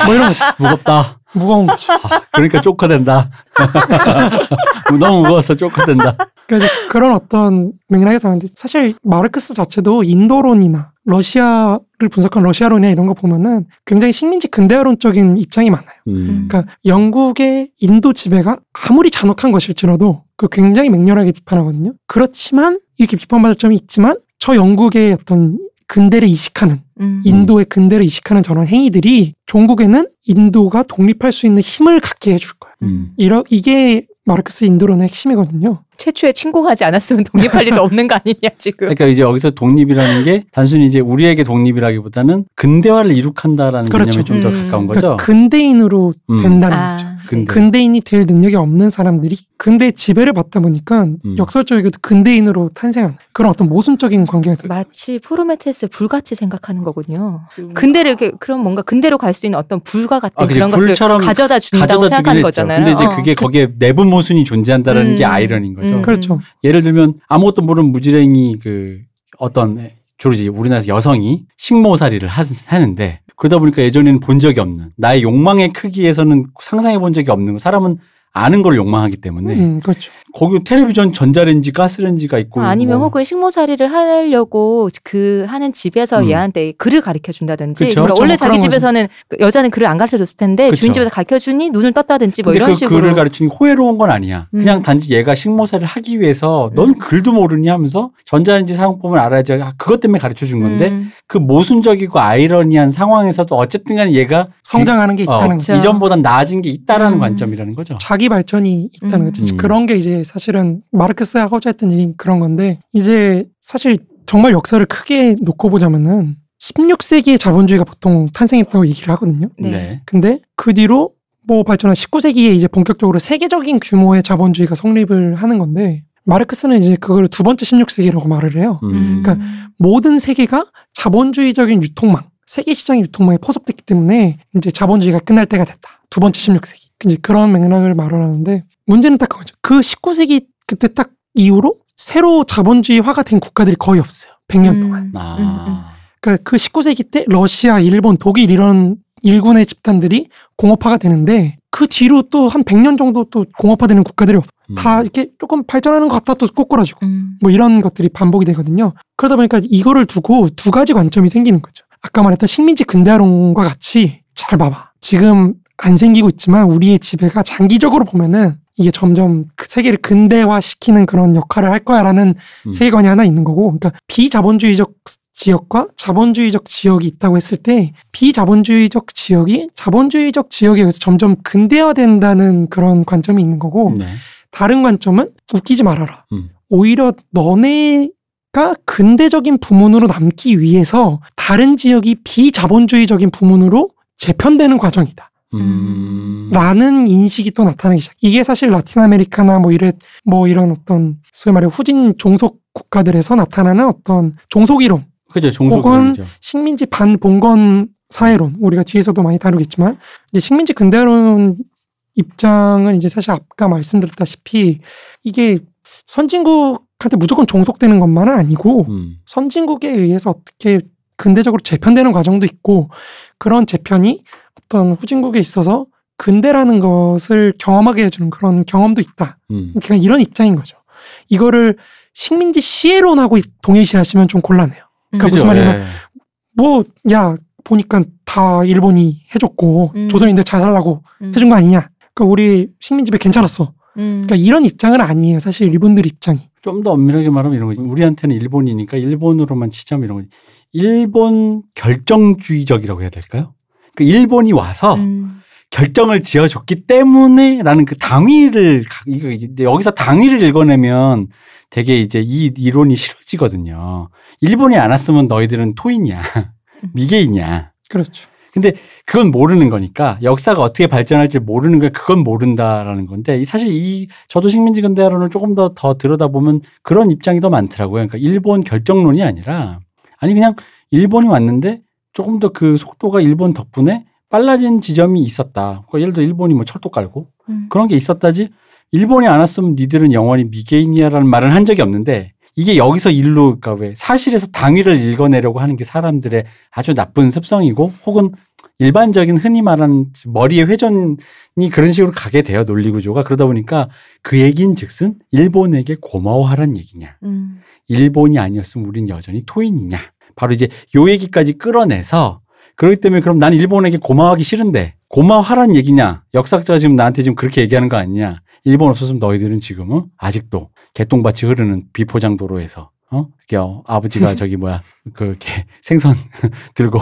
뭐 이런 거죠. 무겁다. 무거운 거죠. 아, 그러니까 쪼커된다. 너무 무거워서 쪼커된다. 그러니까 이제 그런 어떤 맥락에서 하는데 사실 마르크스 자체도 인도론이나 러시아를 분석한 러시아론이나 이런 거 보면은 굉장히 식민지 근대화론적인 입장이 많아요. 음. 그러니까 영국의 인도 지배가 아무리 잔혹한 것일지라도 그 굉장히 맹렬하게 비판하거든요. 그렇지만 이렇게 비판받을 점이 있지만 저 영국의 어떤 근대를 이식하는 음. 인도의 근대를 이식하는 저런 행위들이 종국에는 인도가 독립할 수 있는 힘을 갖게 해줄 거예요. 음. 이러 이게 마르크스 인도론의 핵심이거든요. 최초에 침공하지 않았으면 독립할 리도 없는 거 아니냐 지금. 그러니까 이제 여기서 독립이라는 게 단순히 이제 우리에게 독립이라기보다는 근대화를 이룩한다라는 그렇죠. 개념에 좀더 음. 가까운 거죠. 그러니까 근대인으로 음. 된다는 아, 거죠. 근대. 근대인이 될 능력이 없는 사람들이 근대 지배를 받다 보니까 음. 역설적이게도 근대인으로 탄생하는 그런 어떤 모순적인 관계가 돼요. 마치 프로메테스 불같이 생각하는 거군요. 근대를 이렇게 그럼 뭔가 근대로 갈 수 있는 어떤 불과 같은 아. 그런 것을 가져다 준다고 가져다 생각하는. 거잖아요. 근데 이제 어. 그게 거기에 내부 모순이 존재한다는 음. 게 아이러니인 거죠. 음. 그렇죠. 예를 들면 아무것도 모르는 무지랭이 그 어떤 주로 이제 우리나라에서 여성이 식모살이를 하, 하는데 그러다 보니까 예전에는 본 적이 없는 나의 욕망의 크기에서는 상상해 본 적이 없는 거 사람은 아는 걸 욕망하기 때문에 음, 그렇죠. 거기 텔레비전 전자레인지 가스레인지가 있고 아, 아니면 뭐 혹은 식모살이를 하려고 그 하는 집에서 음. 얘한테 글을 가르쳐 준다든지. 그러니까 그렇죠. 원래 뭐 자기 집에서는 그 여자는 글을 안 가르쳐 줬을 텐데 그쵸. 주인 집에서 가르쳐 주니 눈을 떴다든지 뭐 근데 이런 그 식으로. 글을 가르치는 게 호혜로운 건 아니야. 음. 그냥 단지 얘가 식모살이를 하기 위해서 넌 음. 글도 모르니 하면서 전자레인지 사용법을 알아야지 그것 때문에 가르쳐 준 건데 음. 그 모순적이고 아이러니한 상황에서도 어쨌든 간에 얘가 성장하는 게 어, 있다는 거죠. 그쵸. 이전보단 나아진 게 있다라는 음. 관점이라는 거죠. 자기 발전이 있다는 음. 거죠. 음. 그런 게 이제 사실은 마르크스가 하고자 했던 얘기 그런 건데 이제 사실 정말 역사를 크게 놓고 보자면은 16세기에 자본주의가 보통 탄생했다고 얘기를 하거든요. 네. 근데 그 뒤로 뭐 발전한 19세기에 이제 본격적으로 세계적인 규모의 자본주의가 성립을 하는 건데 마르크스는 이제 그걸 두 번째 16세기라고 말을 해요. 음. 그러니까 모든 세계가 자본주의적인 유통망, 세계 시장 유통망에 포섭됐기 때문에 이제 자본주의가 끝날 때가 됐다. 두 번째 16세기. 이제 그런 맥락을 말을 하는데 문제는 딱 그거죠. 그 19세기 그때 딱 이후로 새로 자본주의화가 된 국가들이 거의 없어요. 100년 동안. 음. 아. 그러니까 그 19세기 때 러시아, 일본, 독일 이런 일군의 집단들이 공업화가 되는데 그 뒤로 또 한 100년 정도 또 공업화되는 국가들이 없- 음. 다 이렇게 조금 발전하는 것 같다 또 꼬꾸라지고 음. 뭐 이런 것들이 반복이 되거든요. 그러다 보니까 이거를 두고 두 가지 관점이 생기는 거죠. 아까 말했던 식민지 근대화론과 같이 잘 봐봐. 지금 안 생기고 있지만 우리의 지배가 장기적으로 보면은 이게 점점 그 세계를 근대화시키는 그런 역할을 할 거야라는 음. 세계관이 하나 있는 거고, 그러니까 비자본주의적 지역과 자본주의적 지역이 있다고 했을 때 비자본주의적 지역이 자본주의적 지역에 의해서 점점 근대화된다는 그런 관점이 있는 거고, 네. 다른 관점은 웃기지 말아라. 음. 오히려 너네가 근대적인 부문으로 남기 위해서 다른 지역이 비자본주의적인 부문으로 재편되는 과정이다. 음. 라는 인식이 또 나타나기 시작. 이게 사실 라틴 아메리카나 뭐 이래 뭐 이런 어떤 소위 말해 후진 종속 국가들에서 나타나는 어떤 종속 이론, 그죠. 종속 혹은 이론이죠. 식민지 반봉건 사회론 우리가 뒤에서도 많이 다루겠지만 이제 식민지 근대론 입장은 이제 사실 아까 말씀드렸다시피 이게 선진국한테 무조건 종속되는 것만은 아니고 음. 선진국에 의해서 어떻게 근대적으로 재편되는 과정도 있고 그런 재편이 어떤 후진국에 있어서 근대라는 것을 경험하게 해주는 그런 경험도 있다. 음. 그러니까 이런 입장인 거죠. 이거를 식민지 시혜론하고 동일시하시면 좀 곤란해요. 그러니까 그죠. 무슨 말이냐면 예. 뭐야 보니까 다 일본이 해줬고 음. 조선인들 잘 살라고 음. 해준 거 아니냐. 그러니까 우리 식민지배 괜찮았어. 음. 그러니까 이런 입장은 아니에요. 사실 일본들 입장이. 좀 더 엄밀하게 말하면 이런 거지. 우리한테는 일본이니까 일본으로만 치자면 이런 거지. 일본 결정주의적이라고 해야 될까요? 그 일본이 와서 음. 결정을 지어줬기 때문에라는 그 당위를 가- 이거 이제 여기서 당위를 읽어내면 되게 이제 이 이론이 싫어지거든요. 일본이 안 왔으면 너희들은 토인이야, 미개이냐. 그렇죠. 근데 그건 모르는 거니까 역사가 어떻게 발전할지 모르는 거야. 그건 모른다라는 건데 이 사실 이 저도 식민지 근대화론을 조금 더 더 들여다보면 그런 입장이 더 많더라고요. 그러니까 일본 결정론이 아니라 아니 그냥 일본이 왔는데 조금 더 그 속도가 일본 덕분에 빨라진 지점이 있었다. 그러니까 예를 들어 일본이 뭐 철도 깔고 음. 그런 게 있었다지 일본이 안 왔으면 니들은 영원히 미개인이야라는 말을 한 적이 없는데 이게 여기서 일로 그러니까 왜 사실에서 당위를 읽어내려고 하는 게 사람들의 아주 나쁜 습성이고 혹은 일반적인 흔히 말하는 머리의 회전이 그런 식으로 가게 돼요 논리 구조가 그러다 보니까 그 얘기인 즉슨 일본에게 고마워하란 얘기냐 음. 일본이 아니었으면 우린 여전히 토인이냐 바로 이제 요 얘기까지 끌어내서 그렇기 때문에 그럼 난 일본에게 고마워하기 싫은데 고마워하란 얘기냐 역사학자가 지금 나한테 지금 그렇게 얘기하는 거 아니냐 일본 없었으면 너희들은 지금은 아직도 개똥밭이 흐르는 비포장 도로에서 어? 어, 아버지가 저기 뭐야 그 개- 생선 들고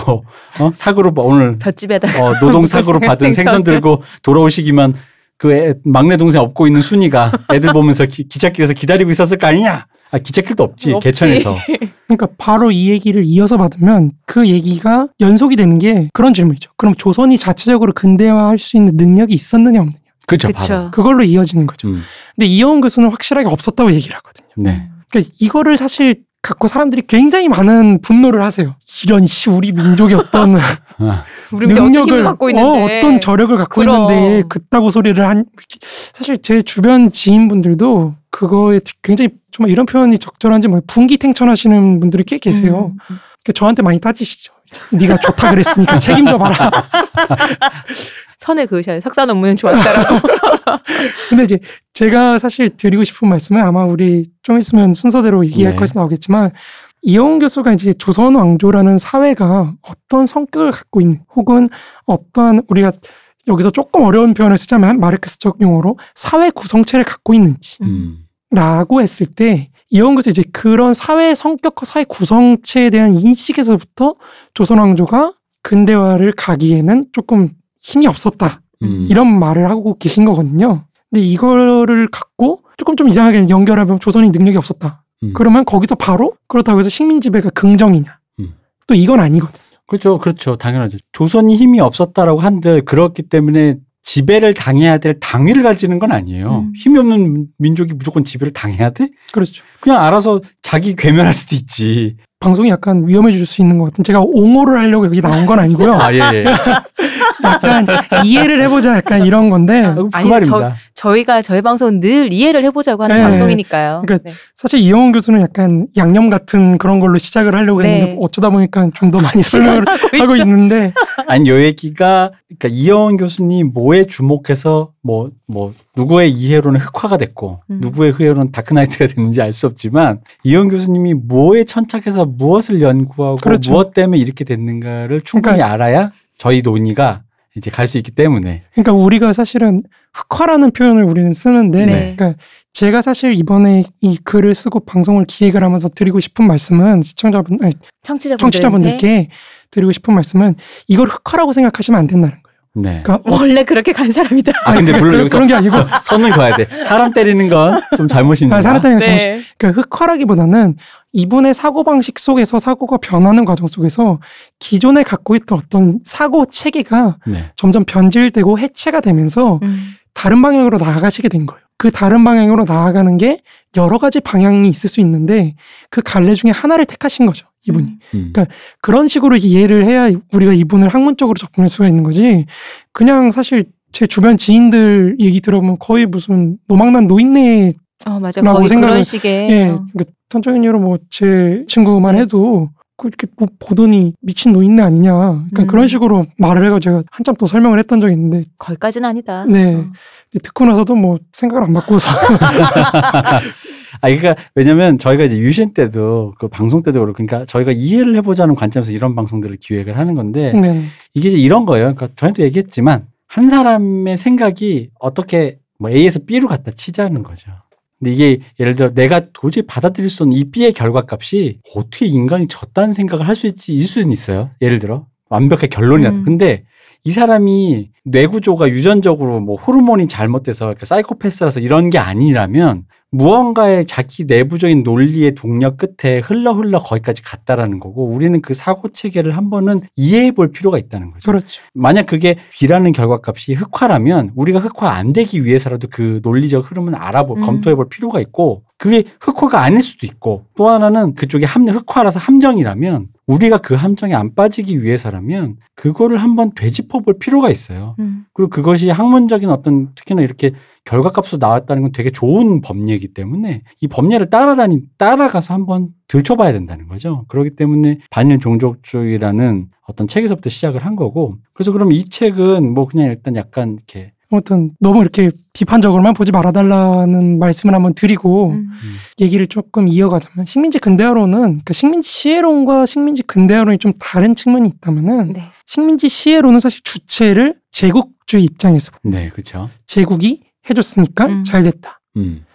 어? 사고로 오늘 볏집에다 어, 노동 사고로 받은. 생선 들고 돌아오시기만 그 애- 막내 동생 업고 있는 순이가 애들 보면서 기, 기찻길에서 기다리고 있었을 거 아니냐? 아 기찻길도 없지 없지. 개천에서. 그러니까 바로 이 얘기를 이어서 받으면 그 얘기가 연속이 되는 게 그런 질문이죠. 그럼 조선이 자체적으로 근대화할 수 있는 능력이 있었느냐 없느냐. 그렇죠. 바로. 그걸로 이어지는 거죠. 음, 근데 이영훈 교수는 확실하게 없었다고 얘기를 하거든요. 네. 그러니까 이거를 사실 갖고 사람들이 굉장히 많은 분노를 하세요. 이런 씨 우리 민족이 어떤 아, 우리 힘을 갖고 있는데. 어, 어떤 저력을 갖고 그럼. 있는데 그따구 소리를 한 사실 제 주변 지인분들도 그거에 굉장히 정말 이런 표현이 적절한지 뭐 분기탱천하시는 분들이 꽤 계세요. 음, 음. 그러니까 저한테 많이 따지시죠. 네가 좋다 그랬으니까 책임져 봐라. 선에 그으셔야 석사 논문은 좋았다라고. 근데 이제 제가 사실 드리고 싶은 말씀은 아마 우리 좀 있으면 순서대로 얘기할 네. 것이 나오겠지만 이영훈 교수가 이제 조선 왕조라는 사회가 어떤 성격을 갖고 있는 혹은 어떠한 우리가 여기서 조금 어려운 표현을 쓰자면 마르크스적 용어로 사회 구성체를 갖고 있는지 음, 라고 했을 때 이영훈 교수 이제 그런 사회 성격과 사회 구성체에 대한 인식에서부터 조선 왕조가 근대화를 가기에는 조금 힘이 없었다. 음. 이런 말을 하고 계신 거거든요. 근데 이거를 갖고 조금 좀 이상하게 연결하면 조선이 능력이 없었다. 음. 그러면 거기서 바로 그렇다고 해서 식민 지배가 긍정이냐? 음. 또 이건 아니거든요. 그렇죠, 그렇죠, 당연하죠. 조선이 힘이 없었다라고 한들 그렇기 때문에 지배를 당해야 될 당위를 가지는 건 아니에요. 음. 힘이 없는 민족이 무조건 지배를 당해야 돼? 그렇죠. 그냥 알아서 자기 괴멸할 수도 있지. 방송이 약간 위험해질 수 있는 것 같은. 제가 옹호를 하려고 여기 나온 건 아니고요. 아, 예, 예. 약간 이해를 해보자 약간 이런 건데 그 아니, 말입니다. 저 희가 저희 방송은 늘 이해를 해보자고 하는 네. 방송이니까요. 그러니까 네. 사실 이영훈 교수는 약간 양념 같은 그런 걸로 시작을 하려고 네. 했는데 어쩌다 보니까 좀 더 많이 설명을 하고 있는데 아니 요 얘기가 그러니까 이영원 교수님 뭐에 주목해서 뭐 뭐 누구의 이해로는 흑화가 됐고 음. 누구의 이해로는 다크나이트가 됐는지 알 수 없지만 이영원 교수님이 뭐에 천착해서 무엇을 연구하고 그렇죠. 무엇 때문에 이렇게 됐는가를 충분히 그러니까- 알아야 저희 논의가 이제 갈 수 있기 때문에 그러니까 우리가 사실은 흑화라는 표현을 우리는 쓰는데 네. 그러니까 제가 사실 이번에 이 글을 쓰고 방송을 기획을 하면서 드리고 싶은 말씀은 시청자분 아니, 청취자분들께 청취자분들께 드리고 싶은 말씀은 이걸 흑화라고 생각하시면 안 된다는. 네. 그러니까 어, 원래 그렇게 간 사람이다. 아 근데 물론 그런- 여기서 그런 게 아니고 선을 그어야 돼. 사람 때리는 건 좀 잘못입니다. 아, 사람다는 게 잘못 네. 그러니까 흑화라기보다는 이분의 사고 방식 속에서 사고가 변하는 과정 속에서 기존에 갖고 있던 어떤 사고 체계가 네. 점점 변질되고 해체가 되면서 음. 다른 방향으로 나아가시게 된 거예요. 그 다른 방향으로 나아가는 게 여러 가지 방향이 있을 수 있는데 그 갈래 중에 하나를 택하신 거죠. 이분이. 음. 음. 그러니까 그런 식으로 이해를 해야 우리가 이분을 학문적으로 접근할 수가 있는 거지. 그냥 사실 제 주변 지인들 얘기 들어보면 거의 무슨 노망난 노인네 어 맞아. 라고 거의 생각을- 그런 식의 예, 어. 그러니까 선정인으로 뭐 제 친구만 네. 해도 그렇게 뭐 보더니 미친 노인네 아니냐. 그러니까 음. 그런 식으로 말을 해가 제가 한참 또 설명을 했던 적이 있는데 거기까지는 아니다. 네. 어. 듣고 나서도 뭐 생각을 안 바꾸어서 아, 그러니까 왜냐면 저희가 이제 유신 때도 그 방송 때도 그렇고 그러니까 저희가 이해를 해보자는 관점에서 이런 방송들을 기획을 하는 건데 네. 이게 이제 이런 거예요. 그러니까 저희도 얘기했지만 한 사람의 생각이 어떻게 뭐 A에서 B로 갔다 치자는 거죠. 근데 이게 예를 들어 내가 도저히 받아들일 수 없는 이 B의 결과값이 어떻게 인간이 졌다는 생각을 할 수 있지 일 수는 있어요. 예를 들어 완벽한 결론이 났다. 음. 근데 이 사람이 뇌구조가 유전적으로 뭐 호르몬이 잘못돼서 이렇게 사이코패스라서 이런 게 아니라면 무언가의 자기 내부적인 논리의 동력 끝에 흘러 흘러 거기까지 갔다라는 거고 우리는 그 사고 체계를 한번은 이해해 볼 필요가 있다는 거죠. 그렇죠. 만약 그게 B라는 결과값이 흑화라면 우리가 흑화 안 되기 위해서라도 그 논리적 흐름은 알아볼 음. 검토해 볼 필요가 있고 그게 흑화가 아닐 수도 있고 또 하나는 그쪽이 함, 흑화라서 함정이라면 우리가 그 함정에 안 빠지기 위해서라면 그거를 한번 되짚어 볼 필요가 있어요. 음. 그리고 그것이 학문적인 어떤 특히나 이렇게 결과값으로 나왔다는 건 되게 좋은 법례이기 때문에 이 법례를 따라다니 따라가서 한번 들춰봐야 된다는 거죠. 그렇기 때문에 반일 종족주의라는 어떤 책에서부터 시작을 한 거고 그래서 그럼 이 책은 뭐 그냥 일단 약간 이렇게 아무튼 너무 이렇게 비판적으로만 보지 말아달라는 말씀을 한번 드리고 음. 얘기를 조금 이어가자면 식민지 근대화론은 그러니까 식민지 시혜론과 식민지 근대화론이 좀 다른 측면이 있다면은 네. 식민지 시혜론은 사실 주체를 제국주의 입장에서 네 그렇죠. 제국이 해줬으니까 음. 잘 됐다. 음.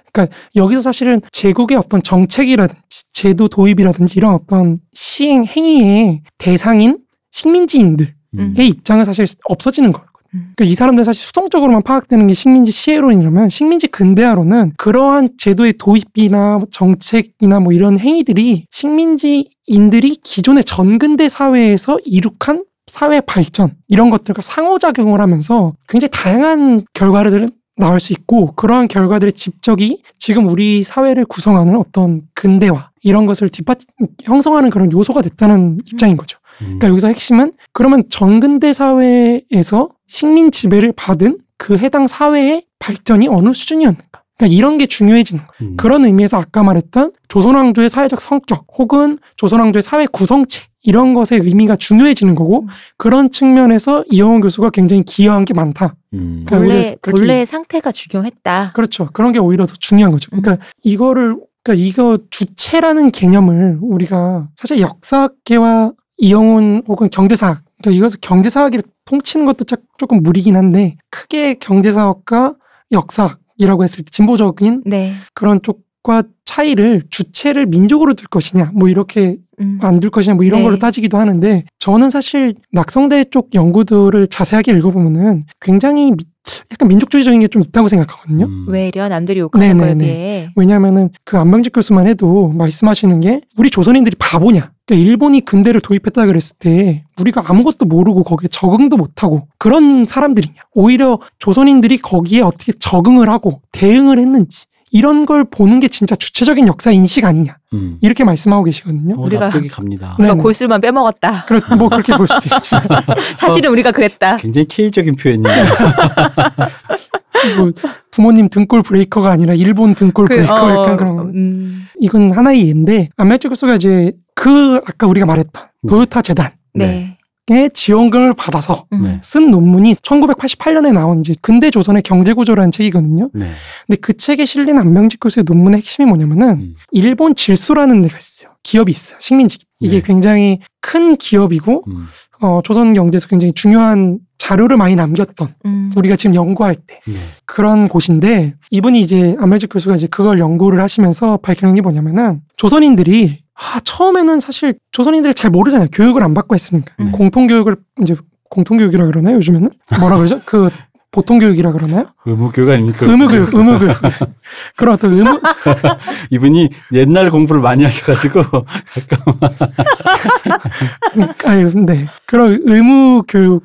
여기서 사실은 제국의 어떤 정책이라든지 제도 도입이라든지 이런 어떤 시행 행위의 대상인 식민지인들의 음. 입장은 사실 없어지는 거거든요. 음. 그러니까 이 사람들 사실 수동적으로만 파악되는 게 식민지 시해론이라면 식민지 근대화론은 그러한 제도의 도입이나 정책이나 뭐 이런 행위들이 식민지인들이 기존의 전근대 사회에서 이룩한 사회 발전 이런 것들과 상호작용을 하면서 굉장히 다양한 결과들을 나올 수 있고 그러한 결과들의 집적이 지금 우리 사회를 구성하는 어떤 근대화 이런 것을 뒷받 형성하는 그런 요소가 됐다는 입장인 거죠. 음. 그러니까 여기서 핵심은 그러면 전근대 사회에서 식민 지배를 받은 그 해당 사회의 발전이 어느 수준이었는가? 그러니까 이런 게 중요해지는 거예요. 음. 그런 의미에서 아까 말했던 조선왕조의 사회적 성격 혹은 조선왕조의 사회 구성체 이런 것의 의미가 중요해지는 거고 음. 그런 측면에서 이영호 교수가 굉장히 기여한 게 많다. 음. 그러니까 본래 그렇게- 본래의 상태가 중요했다. 그렇죠. 그런 게 오히려 더 중요한 거죠. 음. 그러니까 이거를 그러니까 이거 주체라는 개념을 우리가 사실 역사학계와 이영훈 혹은 경제사학 그러니까 이것을 경제사학을 통치는 것도 짝- 조금 무리긴 한데 크게 경제사학과 역사학이라고 했을 때 진보적인 네. 그런 쪽과 차이를 주체를 민족으로 둘 것이냐 뭐 이렇게 음. 안둘 것이냐 뭐 이런 네. 걸로 따지기도 하는데 저는 사실 낙성대 쪽 연구들을 자세하게 읽어보면은 굉장히 미- 약간 민족주의적인 게 좀 있다고 생각하거든요. 음. 외려 남들이 욕하는 거에 네네네. 비해 왜냐하면은 그 안병직 교수만 해도 말씀하시는 게 우리 조선인들이 바보냐? 그러니까 일본이 근대를 도입했다 그랬을 때 우리가 아무것도 모르고 거기에 적응도 못하고 그런 사람들이냐? 오히려 조선인들이 거기에 어떻게 적응을 하고 대응을 했는지 이런 걸 보는 게 진짜 주체적인 역사 인식 아니냐? 음. 이렇게 말씀하고 계시거든요. 어, 우리가- 납득이 갑니다. 네. 우리가 네네. 골수만 빼먹었다. 그렇 뭐 그렇게 볼 수도 있지만 사실은 우리가 그랬다. 굉장히 K적인 표현이네요. 뭐 부모님 등골 브레이커가 아니라 일본 등골 그, 브레이커 어, 약간 그런 거. 음, 이건 하나의 예인데 안멜주 교수가 이제 그 아까 우리가 말했던 네. 도요타 재단 의 네. 지원금을 받아서 음. 네. 쓴 논문이 1988년에 나온 이제 근대 조선의 경제 구조라는 책이거든요. 네. 근데 그 책에 실린 안명직 교수의 논문의 핵심이 뭐냐면은 음. 일본 질소라는 데가 있어요. 기업이 있어요. 식민지. 이게 네. 굉장히 큰 기업이고 음. 어, 조선 경제에서 굉장히 중요한 자료를 많이 남겼던 음. 우리가 지금 연구할 때 네. 그런 곳인데 이분이 이제 안멜직 교수가 이제 그걸 연구를 하시면서 밝혀낸 게 뭐냐면은 조선인들이 아, 처음에는 사실 조선인들 잘 모르잖아요. 교육을 안 받고 했으니까. 음. 공통교육을 이제 공통교육이라 그러나요? 요즘에는? 뭐라 그러죠? 그 보통 교육이라 그러나요? 의무교육 아닙니까? 의무교육, 의무교육. 그런 어떤 의무, 이분이 옛날 공부를 많이 하셔가지고 아유, 네. 그런 의무교육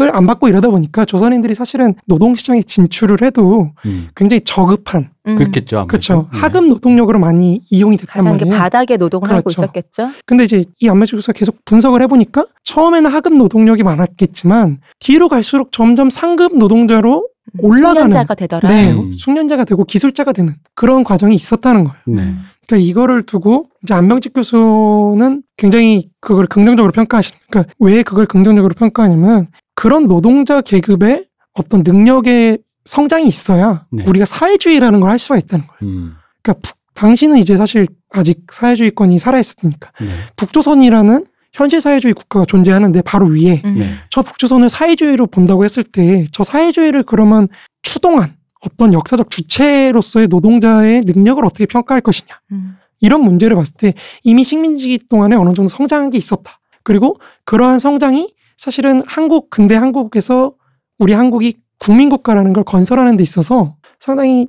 을 네. 안 받고 이러다 보니까 조선인들이 사실은 노동시장에 진출을 해도 음. 굉장히 저급한, 음. 그렇겠죠. 그렇죠. 네. 하급 노동력으로 많이 이용이 됐단 말이에요. 바닥에 노동을 하고 그렇죠. 있었겠죠. 근데 이제 이 안멜직 교수가 계속 분석을 해보니까 처음에는 하급 노동력이 많았겠지만 뒤로 갈수록 점점 상급 노동자로 올라가는 숙련자가 되더라. 네, 음. 숙련자가 되고 기술자가 되는 그런 과정이 있었다는 거예요. 네. 음. 그러니까 이거를 두고 이제 안병직 교수는 굉장히 그걸 긍정적으로 평가하시는. 그러니까 왜 그걸 긍정적으로 평가하냐면 그런 노동자 계급의 어떤 능력의 성장이 있어야 네. 우리가 사회주의라는 걸 할 수가 있다는 거예요. 음. 그러니까 북- 당신은 이제 사실 아직 사회주의권이 살아있으니까 네. 북조선이라는 현실 사회주의 국가가 존재하는데 바로 위에 음. 네. 저 북조선을 사회주의로 본다고 했을 때 저 사회주의를 그러면 추동한 어떤 역사적 주체로서의 노동자의 능력을 어떻게 평가할 것이냐. 음. 이런 문제를 봤을 때 이미 식민지 동안에 어느 정도 성장한 게 있었다. 그리고 그러한 성장이 사실은 한국, 근대 한국에서 우리 한국이 국민 국가라는 걸 건설하는 데 있어서 상당히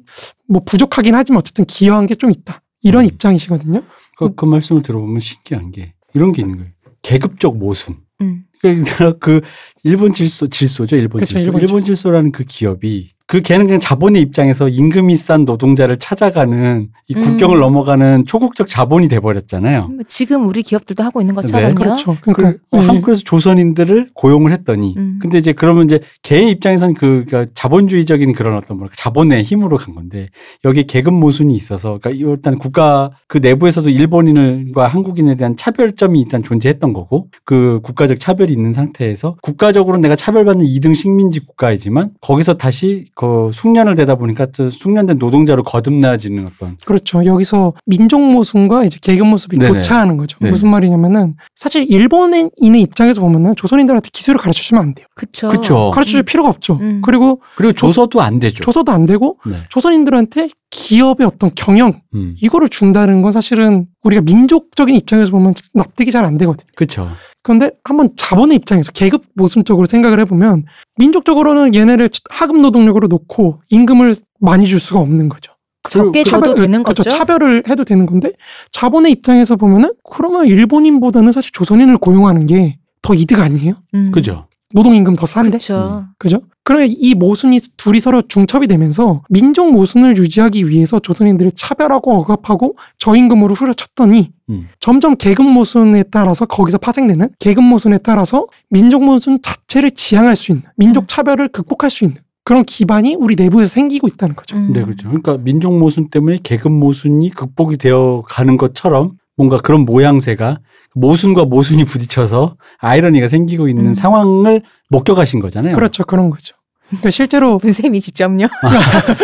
뭐 부족하긴 하지만 어쨌든 기여한 게 좀 있다. 이런 음. 입장이시거든요. 그, 그 말씀을 들어보면 신기한 게 이런 게 있는 거예요. 계급적 모순. 음. 그러니까 그 일본 질소 질소죠 일본 그쵸, 질소 일본 일본, 질소. 질소라는 그 기업이 그 걔는 그냥 자본의 입장에서 임금이 싼 노동자를 찾아가는 이 음. 국경을 넘어가는 초국적 자본이 돼버렸잖아요. 뭐 지금 우리 기업들도 하고 있는 것처럼요. 네, 그렇죠. 그 그러니까 어, 네. 한국에서 조선인들을 고용을 했더니 음. 근데 이제 그러면 이제 개의 입장에서는 그 그러니까 자본주의적인 그런 어떤 뭐랄까 자본의 힘으로 간 건데 여기 계급 모순이 있어서 그러니까 이 일단 국가 그 내부에서도 일본인과 한국인에 대한 차별점이 일단 존재했던 거고 그 국가적 차별이 있는 상태에서 국가적으로 내가 차별받는 2등 식민지 국가이지만 거기서 다시 그 숙련을 되다 보니까 또 숙련된 노동자로 거듭나지는 어떤 그렇죠. 여기서 민족 모순과 이제 계급 모습이 네네. 교차하는 거죠. 네. 무슨 말이냐면은 사실 일본인의 입장에서 보면은 조선인들한테 기술을 가르쳐 주면 안 돼요. 그쵸. 그쵸. 가르쳐 줄 필요가 없죠. 음. 그리고 그리고 조서도 안 되죠. 조서도 안 되고 네. 조선인들한테 기업의 어떤 경영 음. 이거를 준다는 건 사실은 우리가 민족적인 입장에서 보면 납득이 잘 안 되거든요. 그렇죠. 그런데 한번 자본의 입장에서 계급 모순적으로 생각을 해보면 민족적으로는 얘네를 하급 노동력으로 놓고 임금을 많이 줄 수가 없는 거죠. 적게 줘도 차별- 되는 그렇죠. 거죠. 차별을 해도 되는 건데 자본의 입장에서 보면은 그러면 일본인보다는 사실 조선인을 고용하는 게 더 이득 아니에요? 음. 그죠. 노동임금 더 싼데? 그렇죠. 그죠? 그러면 이 모순이 둘이 서로 중첩이 되면서 민족 모순을 유지하기 위해서 조선인들을 차별하고 억압하고 저임금으로 후려쳤더니 음. 점점 계급 모순에 따라서 거기서 파생되는 계급 모순에 따라서 민족 모순 자체를 지향할 수 있는 민족 음. 차별을 극복할 수 있는 그런 기반이 우리 내부에서 생기고 있다는 거죠. 음. 네, 그렇죠. 그러니까 민족 모순 때문에 계급 모순이 극복이 되어 가는 것처럼 뭔가 그런 모양새가 모순과 모순이 부딪혀서 아이러니가 생기고 있는 음. 상황을 목격하신 거잖아요. 그렇죠. 그런 거죠. 그러니까 실제로 문쌤이 직접요.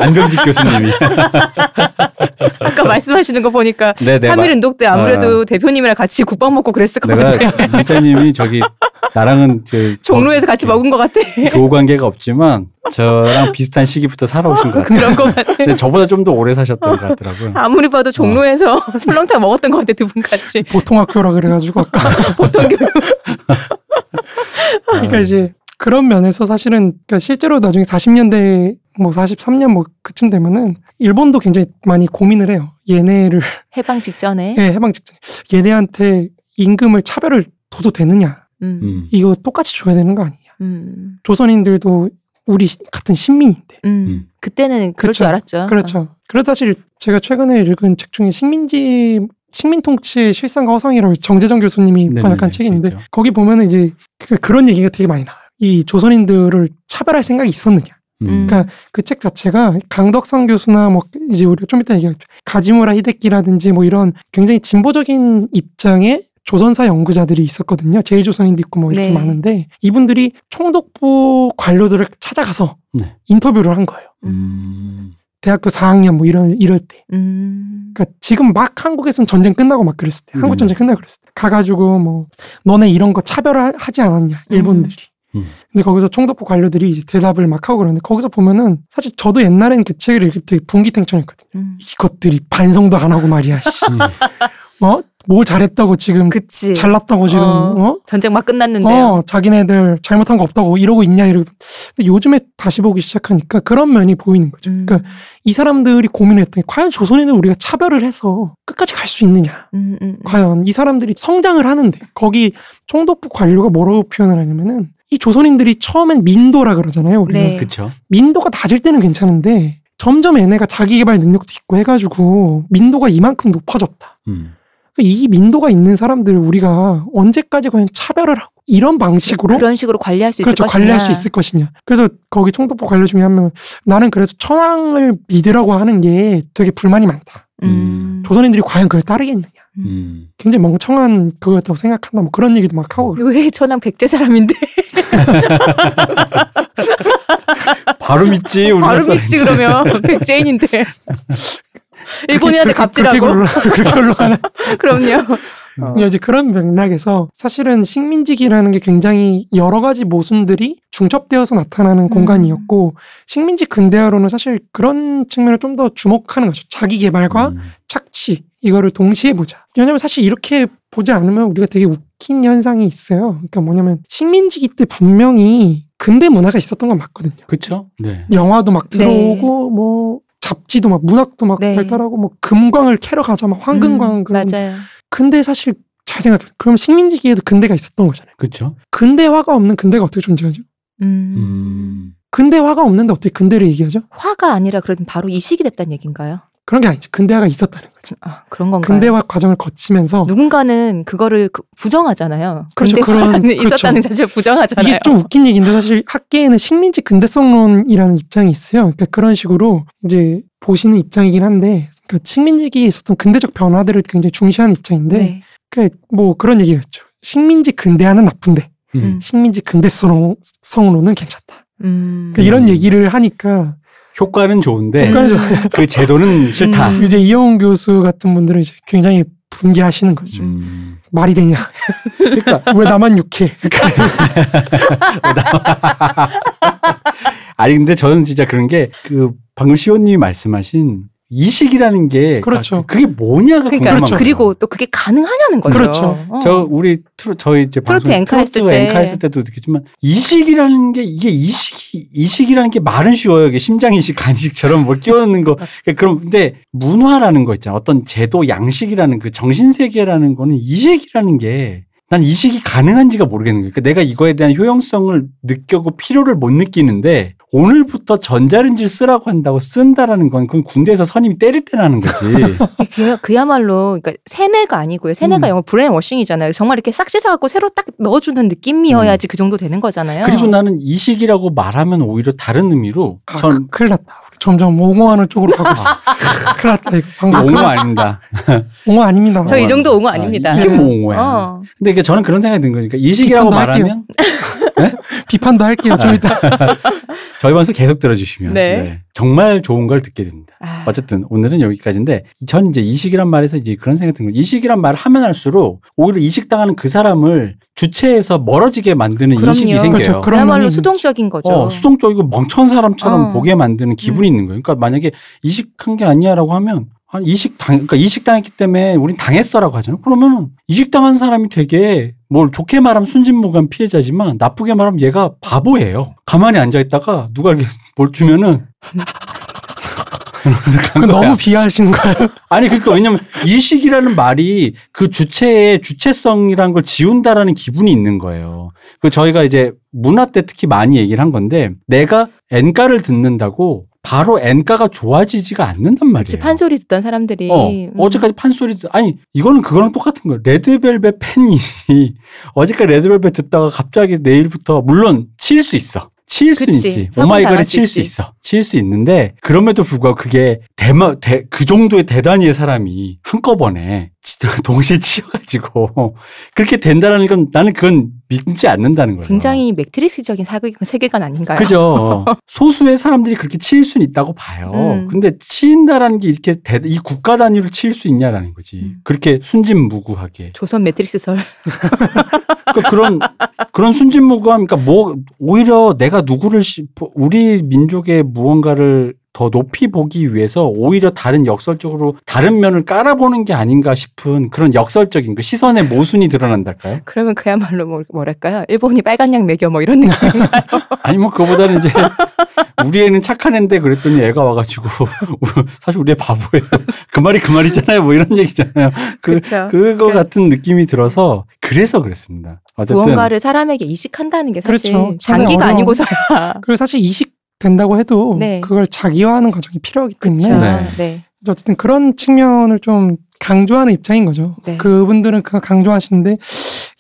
안병직 교수님이. 아까 말씀하시는 거 보니까 네, 네. 3일 운동 때 아무래도 대표님이랑 같이 국밥 먹고 그랬을 것 내가 같아. 문사님이 저기 나랑은 저 종로에서 같이 먹은 것 같아. 교우 관계가 없지만 저랑 비슷한 시기부터 살아오신 것 같아요. 그런 것 같아. 근데 저보다 좀 더 오래 사셨던 것 같더라고요. 아무리 봐도 종로에서 설렁탕 먹었던 것 같아 두 분 같이. 보통 학교라 그래가지고 아까 보통 교육. 그러니까 이제 그런 면에서 사실은 그러니까 실제로 나중에 40년대 뭐 43년 뭐 그쯤 되면은 일본도 굉장히 많이 고민을 해요. 얘네를 해방 직전에. 예, 해방 직전 얘네한테 임금을 차별을 둬도 되느냐? 음. 음. 이거 똑같이 줘야 되는 거 아니냐? 음. 조선인들도 우리 시- 같은 신민인데. 음. 음. 그때는 그럴 그렇죠. 줄 알았죠. 그렇죠. 그래서 사실 제가 최근에 읽은 책 중에 식민지 식민 통치의 실상과 허상이라고 정재정 교수님이 번역한 책이 있는데 있죠. 거기 보면은 이제 그- 그런 얘기가 되게 많이 나와요. 이 조선인들을 차별할 생각이 있었느냐? 음. 그러니까 그 책 자체가 강덕상 교수나 뭐 이제 우리가 좀 이따 얘기하겠죠. 가지무라 히데키라든지 뭐 이런 굉장히 진보적인 입장의 조선사 연구자들이 있었거든요. 제일 조선인도 있고 뭐 이렇게 네. 많은데 이분들이 총독부 관료들을 찾아가서 네. 인터뷰를 한 거예요. 음. 대학교 4학년 뭐 이런 이럴 때. 음. 그러니까 지금 막 한국에선 전쟁 끝나고 막 그랬을 때, 한국 음. 전쟁 끝나고 그랬을 때 가가지고 뭐 너네 이런 거 차별을 하지 않았냐 일본들이. 음. 근데 거기서 총독부 관료들이 이제 대답을 막 하고 그러는데 거기서 보면은 사실 저도 옛날엔 그 책을 읽을 때 분기탱천했거든요. 음. 이것들이 반성도 안 하고 말이야. 씨. 음. 어? 뭘 잘했다고 지금 그치. 잘났다고 지금 어. 어? 전쟁 막 끝났는데요. 어, 자기네들 잘못한 거 없다고 이러고 있냐 이러고. 근데 요즘에 다시 보기 시작하니까 그런 면이 보이는 거죠. 음. 그러니까 이 사람들이 고민했더니 과연 조선인을 우리가 차별을 해서 끝까지 갈 수 있느냐? 음, 음, 음. 과연 이 사람들이 성장을 하는데 거기 총독부 관료가 뭐라고 표현을 하냐면은 이 조선인들이 처음엔 민도라 그러잖아요. 우리가 네. 그쵸. 민도가 낮을 때는 괜찮은데 점점 얘네가 자기 개발 능력도 있고 해가지고 민도가 이만큼 높아졌다. 음. 이 민도가 있는 사람들을 우리가 언제까지 과연 차별을 하고 이런 방식으로 그런 식으로 관리할 수 있을 그렇죠 것이냐. 관리할 수 있을 것이냐. 그래서 거기 총독부 관료 중에 한 명은 나는 그래서 천황을 믿으라고 하는 게 되게 불만이 많다. 음. 조선인들이 과연 그걸 따르겠느냐. 음. 굉장히 멍청한 그거였다고 생각한다. 뭐 그런 얘기도 막 하고. 왜 천황 백제 사람인데 바로 믿지 바로 써- 믿지 그러면 백제인인데 일본인한테 그렇게- 갑질하고 그렇게 흘러가는. 그럼요. 어. 이제 그런 맥락에서 사실은 식민지기라는 게 굉장히 여러 가지 모순들이 중첩되어서 나타나는 음. 공간이었고 식민지 근대화로는 사실 그런 측면을 좀 더 주목하는 거죠. 자기 개발과 음. 착취 이거를 동시에 보자. 왜냐면 사실 이렇게 보지 않으면 우리가 되게 웃긴 현상이 있어요. 그러니까 뭐냐면 식민지기 때 분명히 근대 문화가 있었던 건 맞거든요. 그쵸? 네. 영화도 막 네. 들어오고 뭐 잡지도 막 문학도 막 네. 발달하고 뭐 금광을 캐러 가자 막 황금광 음, 그런 맞아요. 근데 사실 잘 생각해. 그럼 식민지기에도 근대가 있었던 거잖아요. 그쵸? 근대화가 없는 근대가 어떻게 존재하죠? 음. 음. 근대화가 없는데 어떻게 근대를 얘기하죠? 화가 아니라 그런 바로 이식이 됐다는 얘기인가요? 그런 게 아니죠. 근대화가 있었다는 거죠. 아, 그런 건가요? 근대화 과정을 거치면서 누군가는 그거를 그- 부정하잖아요. 그렇죠. 근대화는 그런- 있었다는 자체를 부정하잖아요. 이게 좀 웃긴 얘기인데 사실 학계에는 식민지 근대성론이라는 입장이 있어요. 그러니까 그런 식으로 이제 보시는 입장이긴 한데 그러니까 식민지기에 있었던 근대적 변화들을 굉장히 중시하는 입장인데 네. 그러니까 뭐 그런 얘기였죠. 식민지 근대화는 나쁜데 음. 음. 식민지 근대성으로는 괜찮다. 음. 그러니까 이런 음. 얘기를 하니까 효과는 좋은데 효과는 음. 그 제도는 싫다. 음. 이제 이영훈 교수 같은 분들은 이제 굉장히 분개하시는 거죠. 음. 말이 되냐? 그러니까 왜 나만 욕해? 그러니까 아니 근데 저는 진짜 그런 게 그 방금 시호님이 말씀하신 이식이라는 게 그렇죠. 그게 뭐냐가 그러니까 궁금한 그렇죠. 그리고 또 그게 가능하냐는 거죠. 그렇죠. 어. 저 우리 트로 저희 이제 트로트 방송 앵커 했을 트로트 때. 앵커 했을 때도 느꼈지만 이식이라는 게 이게 이식 이식이라는 게 말은 쉬워요. 이게 심장 이식, 간 이식처럼 뭘 끼워넣는 거. 그러니까 그럼 근데 문화라는 거 있잖아. 어떤 제도 양식이라는 그 정신 세계라는 거는 이식이라는 게 난 이식이 가능한지가 모르겠는 거예요. 그러니까 내가 이거에 대한 효용성을 느끼고 필요를 못 느끼는데 오늘부터 전자레인지를 쓰라고 한다고 쓴다라는 건 그건 군대에서 선임이 때릴 때 나는 거지. 그, 그야말로 그러니까 세뇌가 아니고요. 세뇌가 음. 영어 brainwashing이잖아요. 정말 이렇게 싹 씻어갖고 새로 딱 넣어주는 느낌이어야지 그 정도 되는 거잖아요. 음. 그리고 나는 이식이라고 말하면 오히려 다른 의미로 아, 전 그- 큰일 났다. 점점 옹호하는 쪽으로 가고 있어. 큰일 났다. 이거 방금 옹호 아닙니다. 옹호 아닙니다. 저 이 정도 옹호 아닙니다. 이게 뭐 옹호야. 어. 근데 이게 저는 그런 생각이 든 거니까 이식이라고. 말하면 비판도 할게요. 좀 이따. 저희 방송 계속 들어주시면 네. 네, 정말 좋은 걸 듣게 됩니다. 아, 어쨌든 오늘은 여기까지인데 전 이제 이식이란 말에서 이제 그런 생각이 든 거예요. 이식이란 말을 하면 할수록 오히려 이식당하는 그 사람을 주체에서 멀어지게 만드는 그럼요. 인식이 생겨요. 그렇죠. 그런 그야말로 수동적인 거죠. 어, 수동적이고 멍청한 사람처럼 어. 보게 만드는 기분이 있는 거예요. 그러니까 만약에 이식한 게 아니야라고 하면 한 이식 당, 그러니까 이식 당했기 때문에 우린 당했어라고 하잖아요. 그러면 이식 당한 사람이 되게 뭘 좋게 말하면 순진무구한 피해자지만 나쁘게 말하면 얘가 바보예요. 가만히 앉아 있다가 누가 이렇게 뭘 주면은 거야. 너무 비하하시는 거예요. 아니 그러니까 왜냐면 이식이라는 말이 그 주체의 주체성이라는 걸 지운다라는 기분이 있는 거예요. 그 저희가 이제 문화 때 특히 많이 얘기를 한 건데 내가 N가를 듣는다고 바로 N가가 좋아지지가 않는단 말이에요. 그치, 판소리 듣던 사람들이 어, 음. 어제까지 판소리 듣- 아니 이거는 그거랑 똑같은 거예요. 레드벨벳 팬이 어제까지 레드벨벳 듣다가 갑자기 내일부터 물론 칠 수 있어. 칠 수는 그치. 있지. 오마이걸에 당할 수칠 수. 있어. 칠수 있는데 그럼에도 불구하고 그게 대마 대, 그 정도의 대단위의 사람이 한꺼번에 동시에 치여가지고 그렇게 된다라는 건 나는 그건 믿지 않는다는 거예요. 굉장히 매트릭스적인 사극 세계관 아닌가요? 그죠. 소수의 사람들이 그렇게 치일 수는 있다고 봐요. 음. 근데 치인다라는 게 이렇게 대- 이 국가 단위로 치일 수 있냐라는 거지. 음. 그렇게 순진무구하게. 조선 매트릭스설. 그러니까 그런 그런 순진무구함. 그러니까 뭐 오히려 내가 누구를 시- 우리 민족의 무언가를 더 높이 보기 위해서 오히려 다른 역설적으로 다른 면을 깔아보는 게 아닌가 싶은 그런 역설적인 그 시선의 모순이 드러난달까요? 그러면 그야말로 뭐, 뭐랄까요? 일본이 빨간 약 먹여 뭐 이런 느낌인가요? 아니 뭐 그거보다는 이제 우리 애는 착한 애인데 그랬더니 애가 와가지고 사실 우리 애 바보예요. 그 말이 그 말이잖아요. 뭐 이런 얘기잖아요. 그. 그거 그- 같은 느낌이 들어서 그래서 그랬습니다. 어쨌든 무언가를 사람에게 이식한다는 게 사실 그렇죠. 장기가 어려운- 아니고서야. 그리고 사실 이식 된다고 해도 네. 그걸 자기화하는 과정이 필요하기 때문에 그렇죠. 네. 네. 어쨌든 그런 측면을 좀 강조하는 입장인 거죠. 네. 그분들은 그 강조하시는데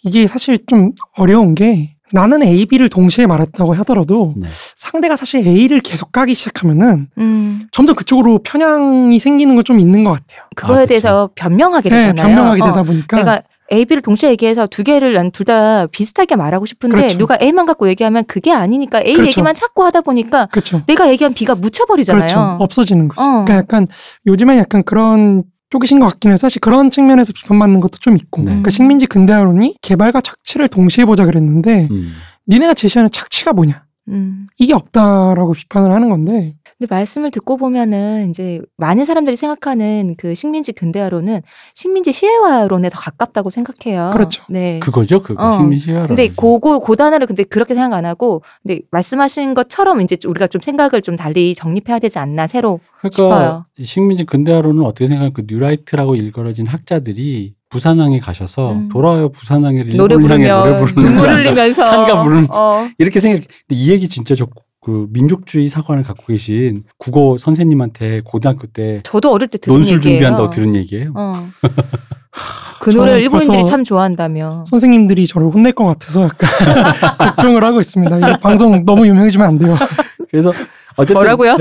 이게 사실 좀 어려운 게 나는 A, B를 동시에 말했다고 하더라도 네. 상대가 사실 A를 계속 까기 시작하면은 음, 점점 그쪽으로 편향이 생기는 건 좀 있는 것 같아요. 그거에 그렇죠. 대해서 변명하게 네, 되잖아요. 변명하게 어, 되다 보니까 내가 A, B를 동시에 얘기해서 두 개를 난 둘 다 비슷하게 말하고 싶은데 그렇죠. 누가 A만 갖고 얘기하면 그게 아니니까 A 그렇죠. 얘기만 찾고 하다 보니까 그렇죠. 내가 얘기한 B가 묻혀버리잖아요. 그렇죠. 없어지는 거죠. 어. 그러니까 약간 요즘에 약간 그런 쪽이신 것 같긴 해요. 사실 그런 측면에서 비판받는 것도 좀 있고. 네. 그러니까 식민지 근대화론이 개발과 착취를 동시에 보자 그랬는데 음. 니네가 제시하는 착취가 뭐냐? 음. 이게 없다라고 비판을 하는 건데 근데 말씀을 듣고 보면은 이제 많은 사람들이 생각하는 그 식민지 근대화론은 식민지 시해화론에 더 가깝다고 생각해요. 그렇죠. 네. 그거죠, 그거 어. 식민시효. 근데 고고 고단어를 근데 그렇게 생각 안 하고 근데 말씀하신 것처럼 이제 우리가 좀 생각을 좀 달리 정립해야 되지 않나 새로 그러니까 싶어요. 식민지 근대화론은 어떻게 생각하면 그 뉴라이트라고 일컬어진 학자들이 부산항에 가셔서 음. 돌아와요 부산항을 노래 향해 노래 부르면 부르는 눈물. 흘리면서 찬가 부르는 어. 이렇게 생각. 근데 이 얘기 진짜 저 그 민족주의 사관을 갖고 계신 국어 선생님한테 고등학교 때 저도 어릴 때 들은 논술 얘기예요. 준비한다고 들은 얘기예요. 어. 그 노래를 일본인들이 참 좋아한다며. 선생님들이 저를 혼낼 것 같아서 약간 걱정을 하고 있습니다. 이 방송 너무 유명해지면 안 돼요. 그래서 어쨌든 뭐라고요?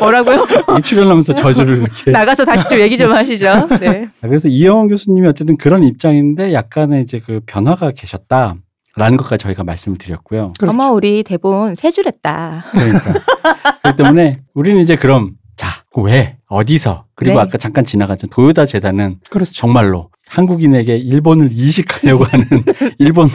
뭐라고요? 이 출연하면서 저주를 이렇게. 나가서 다시 좀 얘기 좀 하시죠. 네. 아, 그래서 이영원 교수님이 어쨌든 그런 입장인데 약간의 이제 그 변화가 계셨다 라는 것까지 저희가 말씀을 드렸고요. 그렇죠. 어머 우리 대본 세 줄 했다. 그러니까 그렇기 때문에 우리는 이제 그럼 자, 그왜 어디서 그리고 네. 아까 잠깐 지나갔던 도요다 재단은 그렇죠. 정말로 한국인에게 일본을 이식하려고 하는 일본의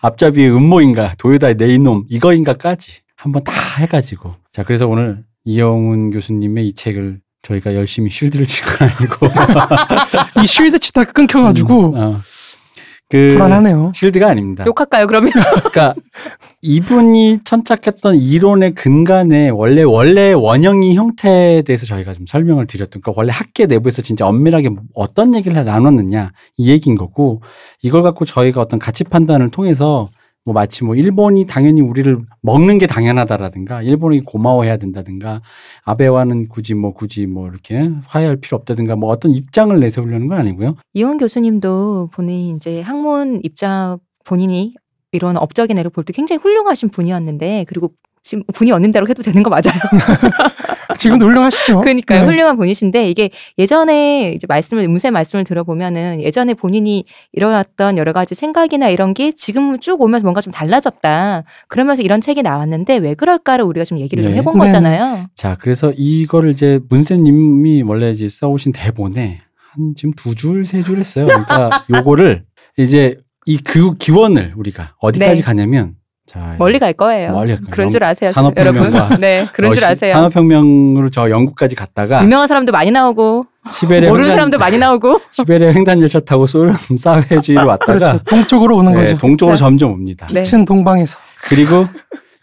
앞잡이의 음모인가 도요다의 내 이놈 이거인가까지 한번 다 해가지고 자 그래서 오늘 이영훈 교수님의 이 책을 저희가 열심히 쉴드를 칠 건 아니고 이 쉴드 치다가 끊겨가지고 어. 그 불안하네요. 쉴드가 아닙니다. 욕할까요 그러면? 그러니까 이분이 천착했던 이론의 근간에 원래 원래 원형이 형태에 대해서 저희가 좀 설명을 드렸던 그러니까 원래 학계 내부에서 진짜 엄밀하게 어떤 얘기를 나눴느냐 이 얘기인 거고 이걸 갖고 저희가 어떤 가치 판단을 통해서 뭐 마치 뭐 일본이 당연히 우리를 먹는 게 당연하다라든가 일본이 고마워해야 된다든가 아베와는 굳이 뭐 굳이 뭐 이렇게 화해할 필요 없다든가 뭐 어떤 입장을 내세우려는 건 아니고요. 이원 교수님도 본인이 이제 학문 입장 본인이 이런 업적인 애를 볼때 굉장히 훌륭하신 분이었는데 그리고 지금 분이 얻는 대로 해도 되는 거 맞아요. 지금도 훌륭하시죠. 그러니까요. 네. 훌륭한 분이신데 이게 예전에 이제 말씀을 문세 말씀을 들어보면은 예전에 본인이 일어났던 여러 가지 생각이나 이런 게 지금 쭉 오면서 뭔가 좀 달라졌다. 그러면서 이런 책이 나왔는데 왜 그럴까를 우리가 좀 얘기를 좀 네. 해본 네. 거잖아요. 자, 그래서 이거를 이제 문쌤님이 원래 이제 써오신 대본에 한 지금 두 줄, 세 줄 했어요. 그러니까 요거를 이제 이 그 기원을 우리가 어디까지 네. 가냐면 자, 멀리 갈 거예요. 멀리 갈 거예요. 그런 줄 아세요, 산업혁명과 여러분. 네, 그런 줄 어, 시- 아세요. 산업혁명으로 저 영국까지 갔다가 유명한 사람도 많이 나오고 시베리아 모르는 횡단, 사람도 많이 나오고 시베리아 횡단 열차 타고 소련 사회주의로 왔다가 그렇죠. 동쪽으로 오는 네, 거죠. 동쪽으로 자. 점점 옵니다. 네. 빛은 동방에서. 그리고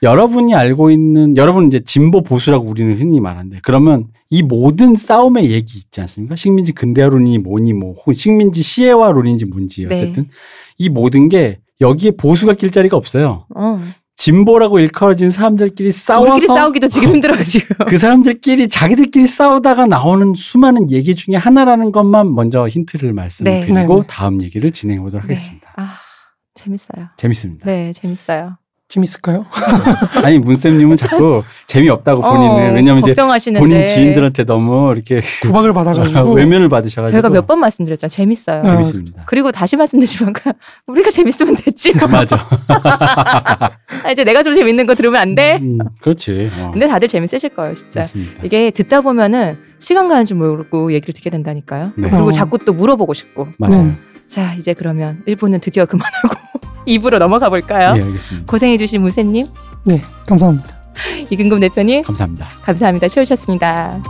여러분이 알고 있는 여러분 이제 진보 보수라고 우리는 흔히 말하는데 그러면 이 모든 싸움의 얘기 있지 않습니까? 식민지 근대화론이 뭐니 뭐 혹은 식민지 시해화론인지 뭔지 네. 어쨌든 이 모든 게 여기에 보수가 낄 자리가 없어요. 어. 진보라고 일컬어진 사람들끼리 싸워서 우리끼리 싸우기도 지금 힘들어요 지금. 그 사람들끼리 자기들끼리 싸우다가 나오는 수많은 얘기 중에 하나라는 것만 먼저 힌트를 말씀드리고 네. 네, 네. 다음 얘기를 진행해 보도록 네. 하겠습니다. 아 재밌어요. 재밌습니다. 네 재밌어요. 재밌을까요? 아니 문쌤님은 자꾸 재미없다고 본인은 어, 왜냐면 이제 본인 지인들한테 너무 이렇게 구박을 받아가지고. 외면을 받으셔가지고 제가 몇 번 말씀드렸잖아요. 재밌어요. 어. 재밌습니다. 그리고 다시 말씀드리지만 우리가 재밌으면 됐지. 뭐. 맞아. 아, 이제 내가 좀 재밌는 거 들으면 안 돼. 음, 그렇지. 어, 근데 다들 재밌으실 거예요, 진짜. 맞습니다. 이게 듣다 보면은 시간 가는 줄 모르고 얘기를 듣게 된다니까요. 네. 그리고 어. 자꾸 또 물어보고 싶고. 맞아요. 네. 자, 이제 그러면 1부는 드디어 그만하고 2부로 넘어가 볼까요? 예, 알겠습니다. 고생해주신 무세님, 네, 감사합니다. 이근금 대표님, 감사합니다. 감사합니다. 채우셨습니다.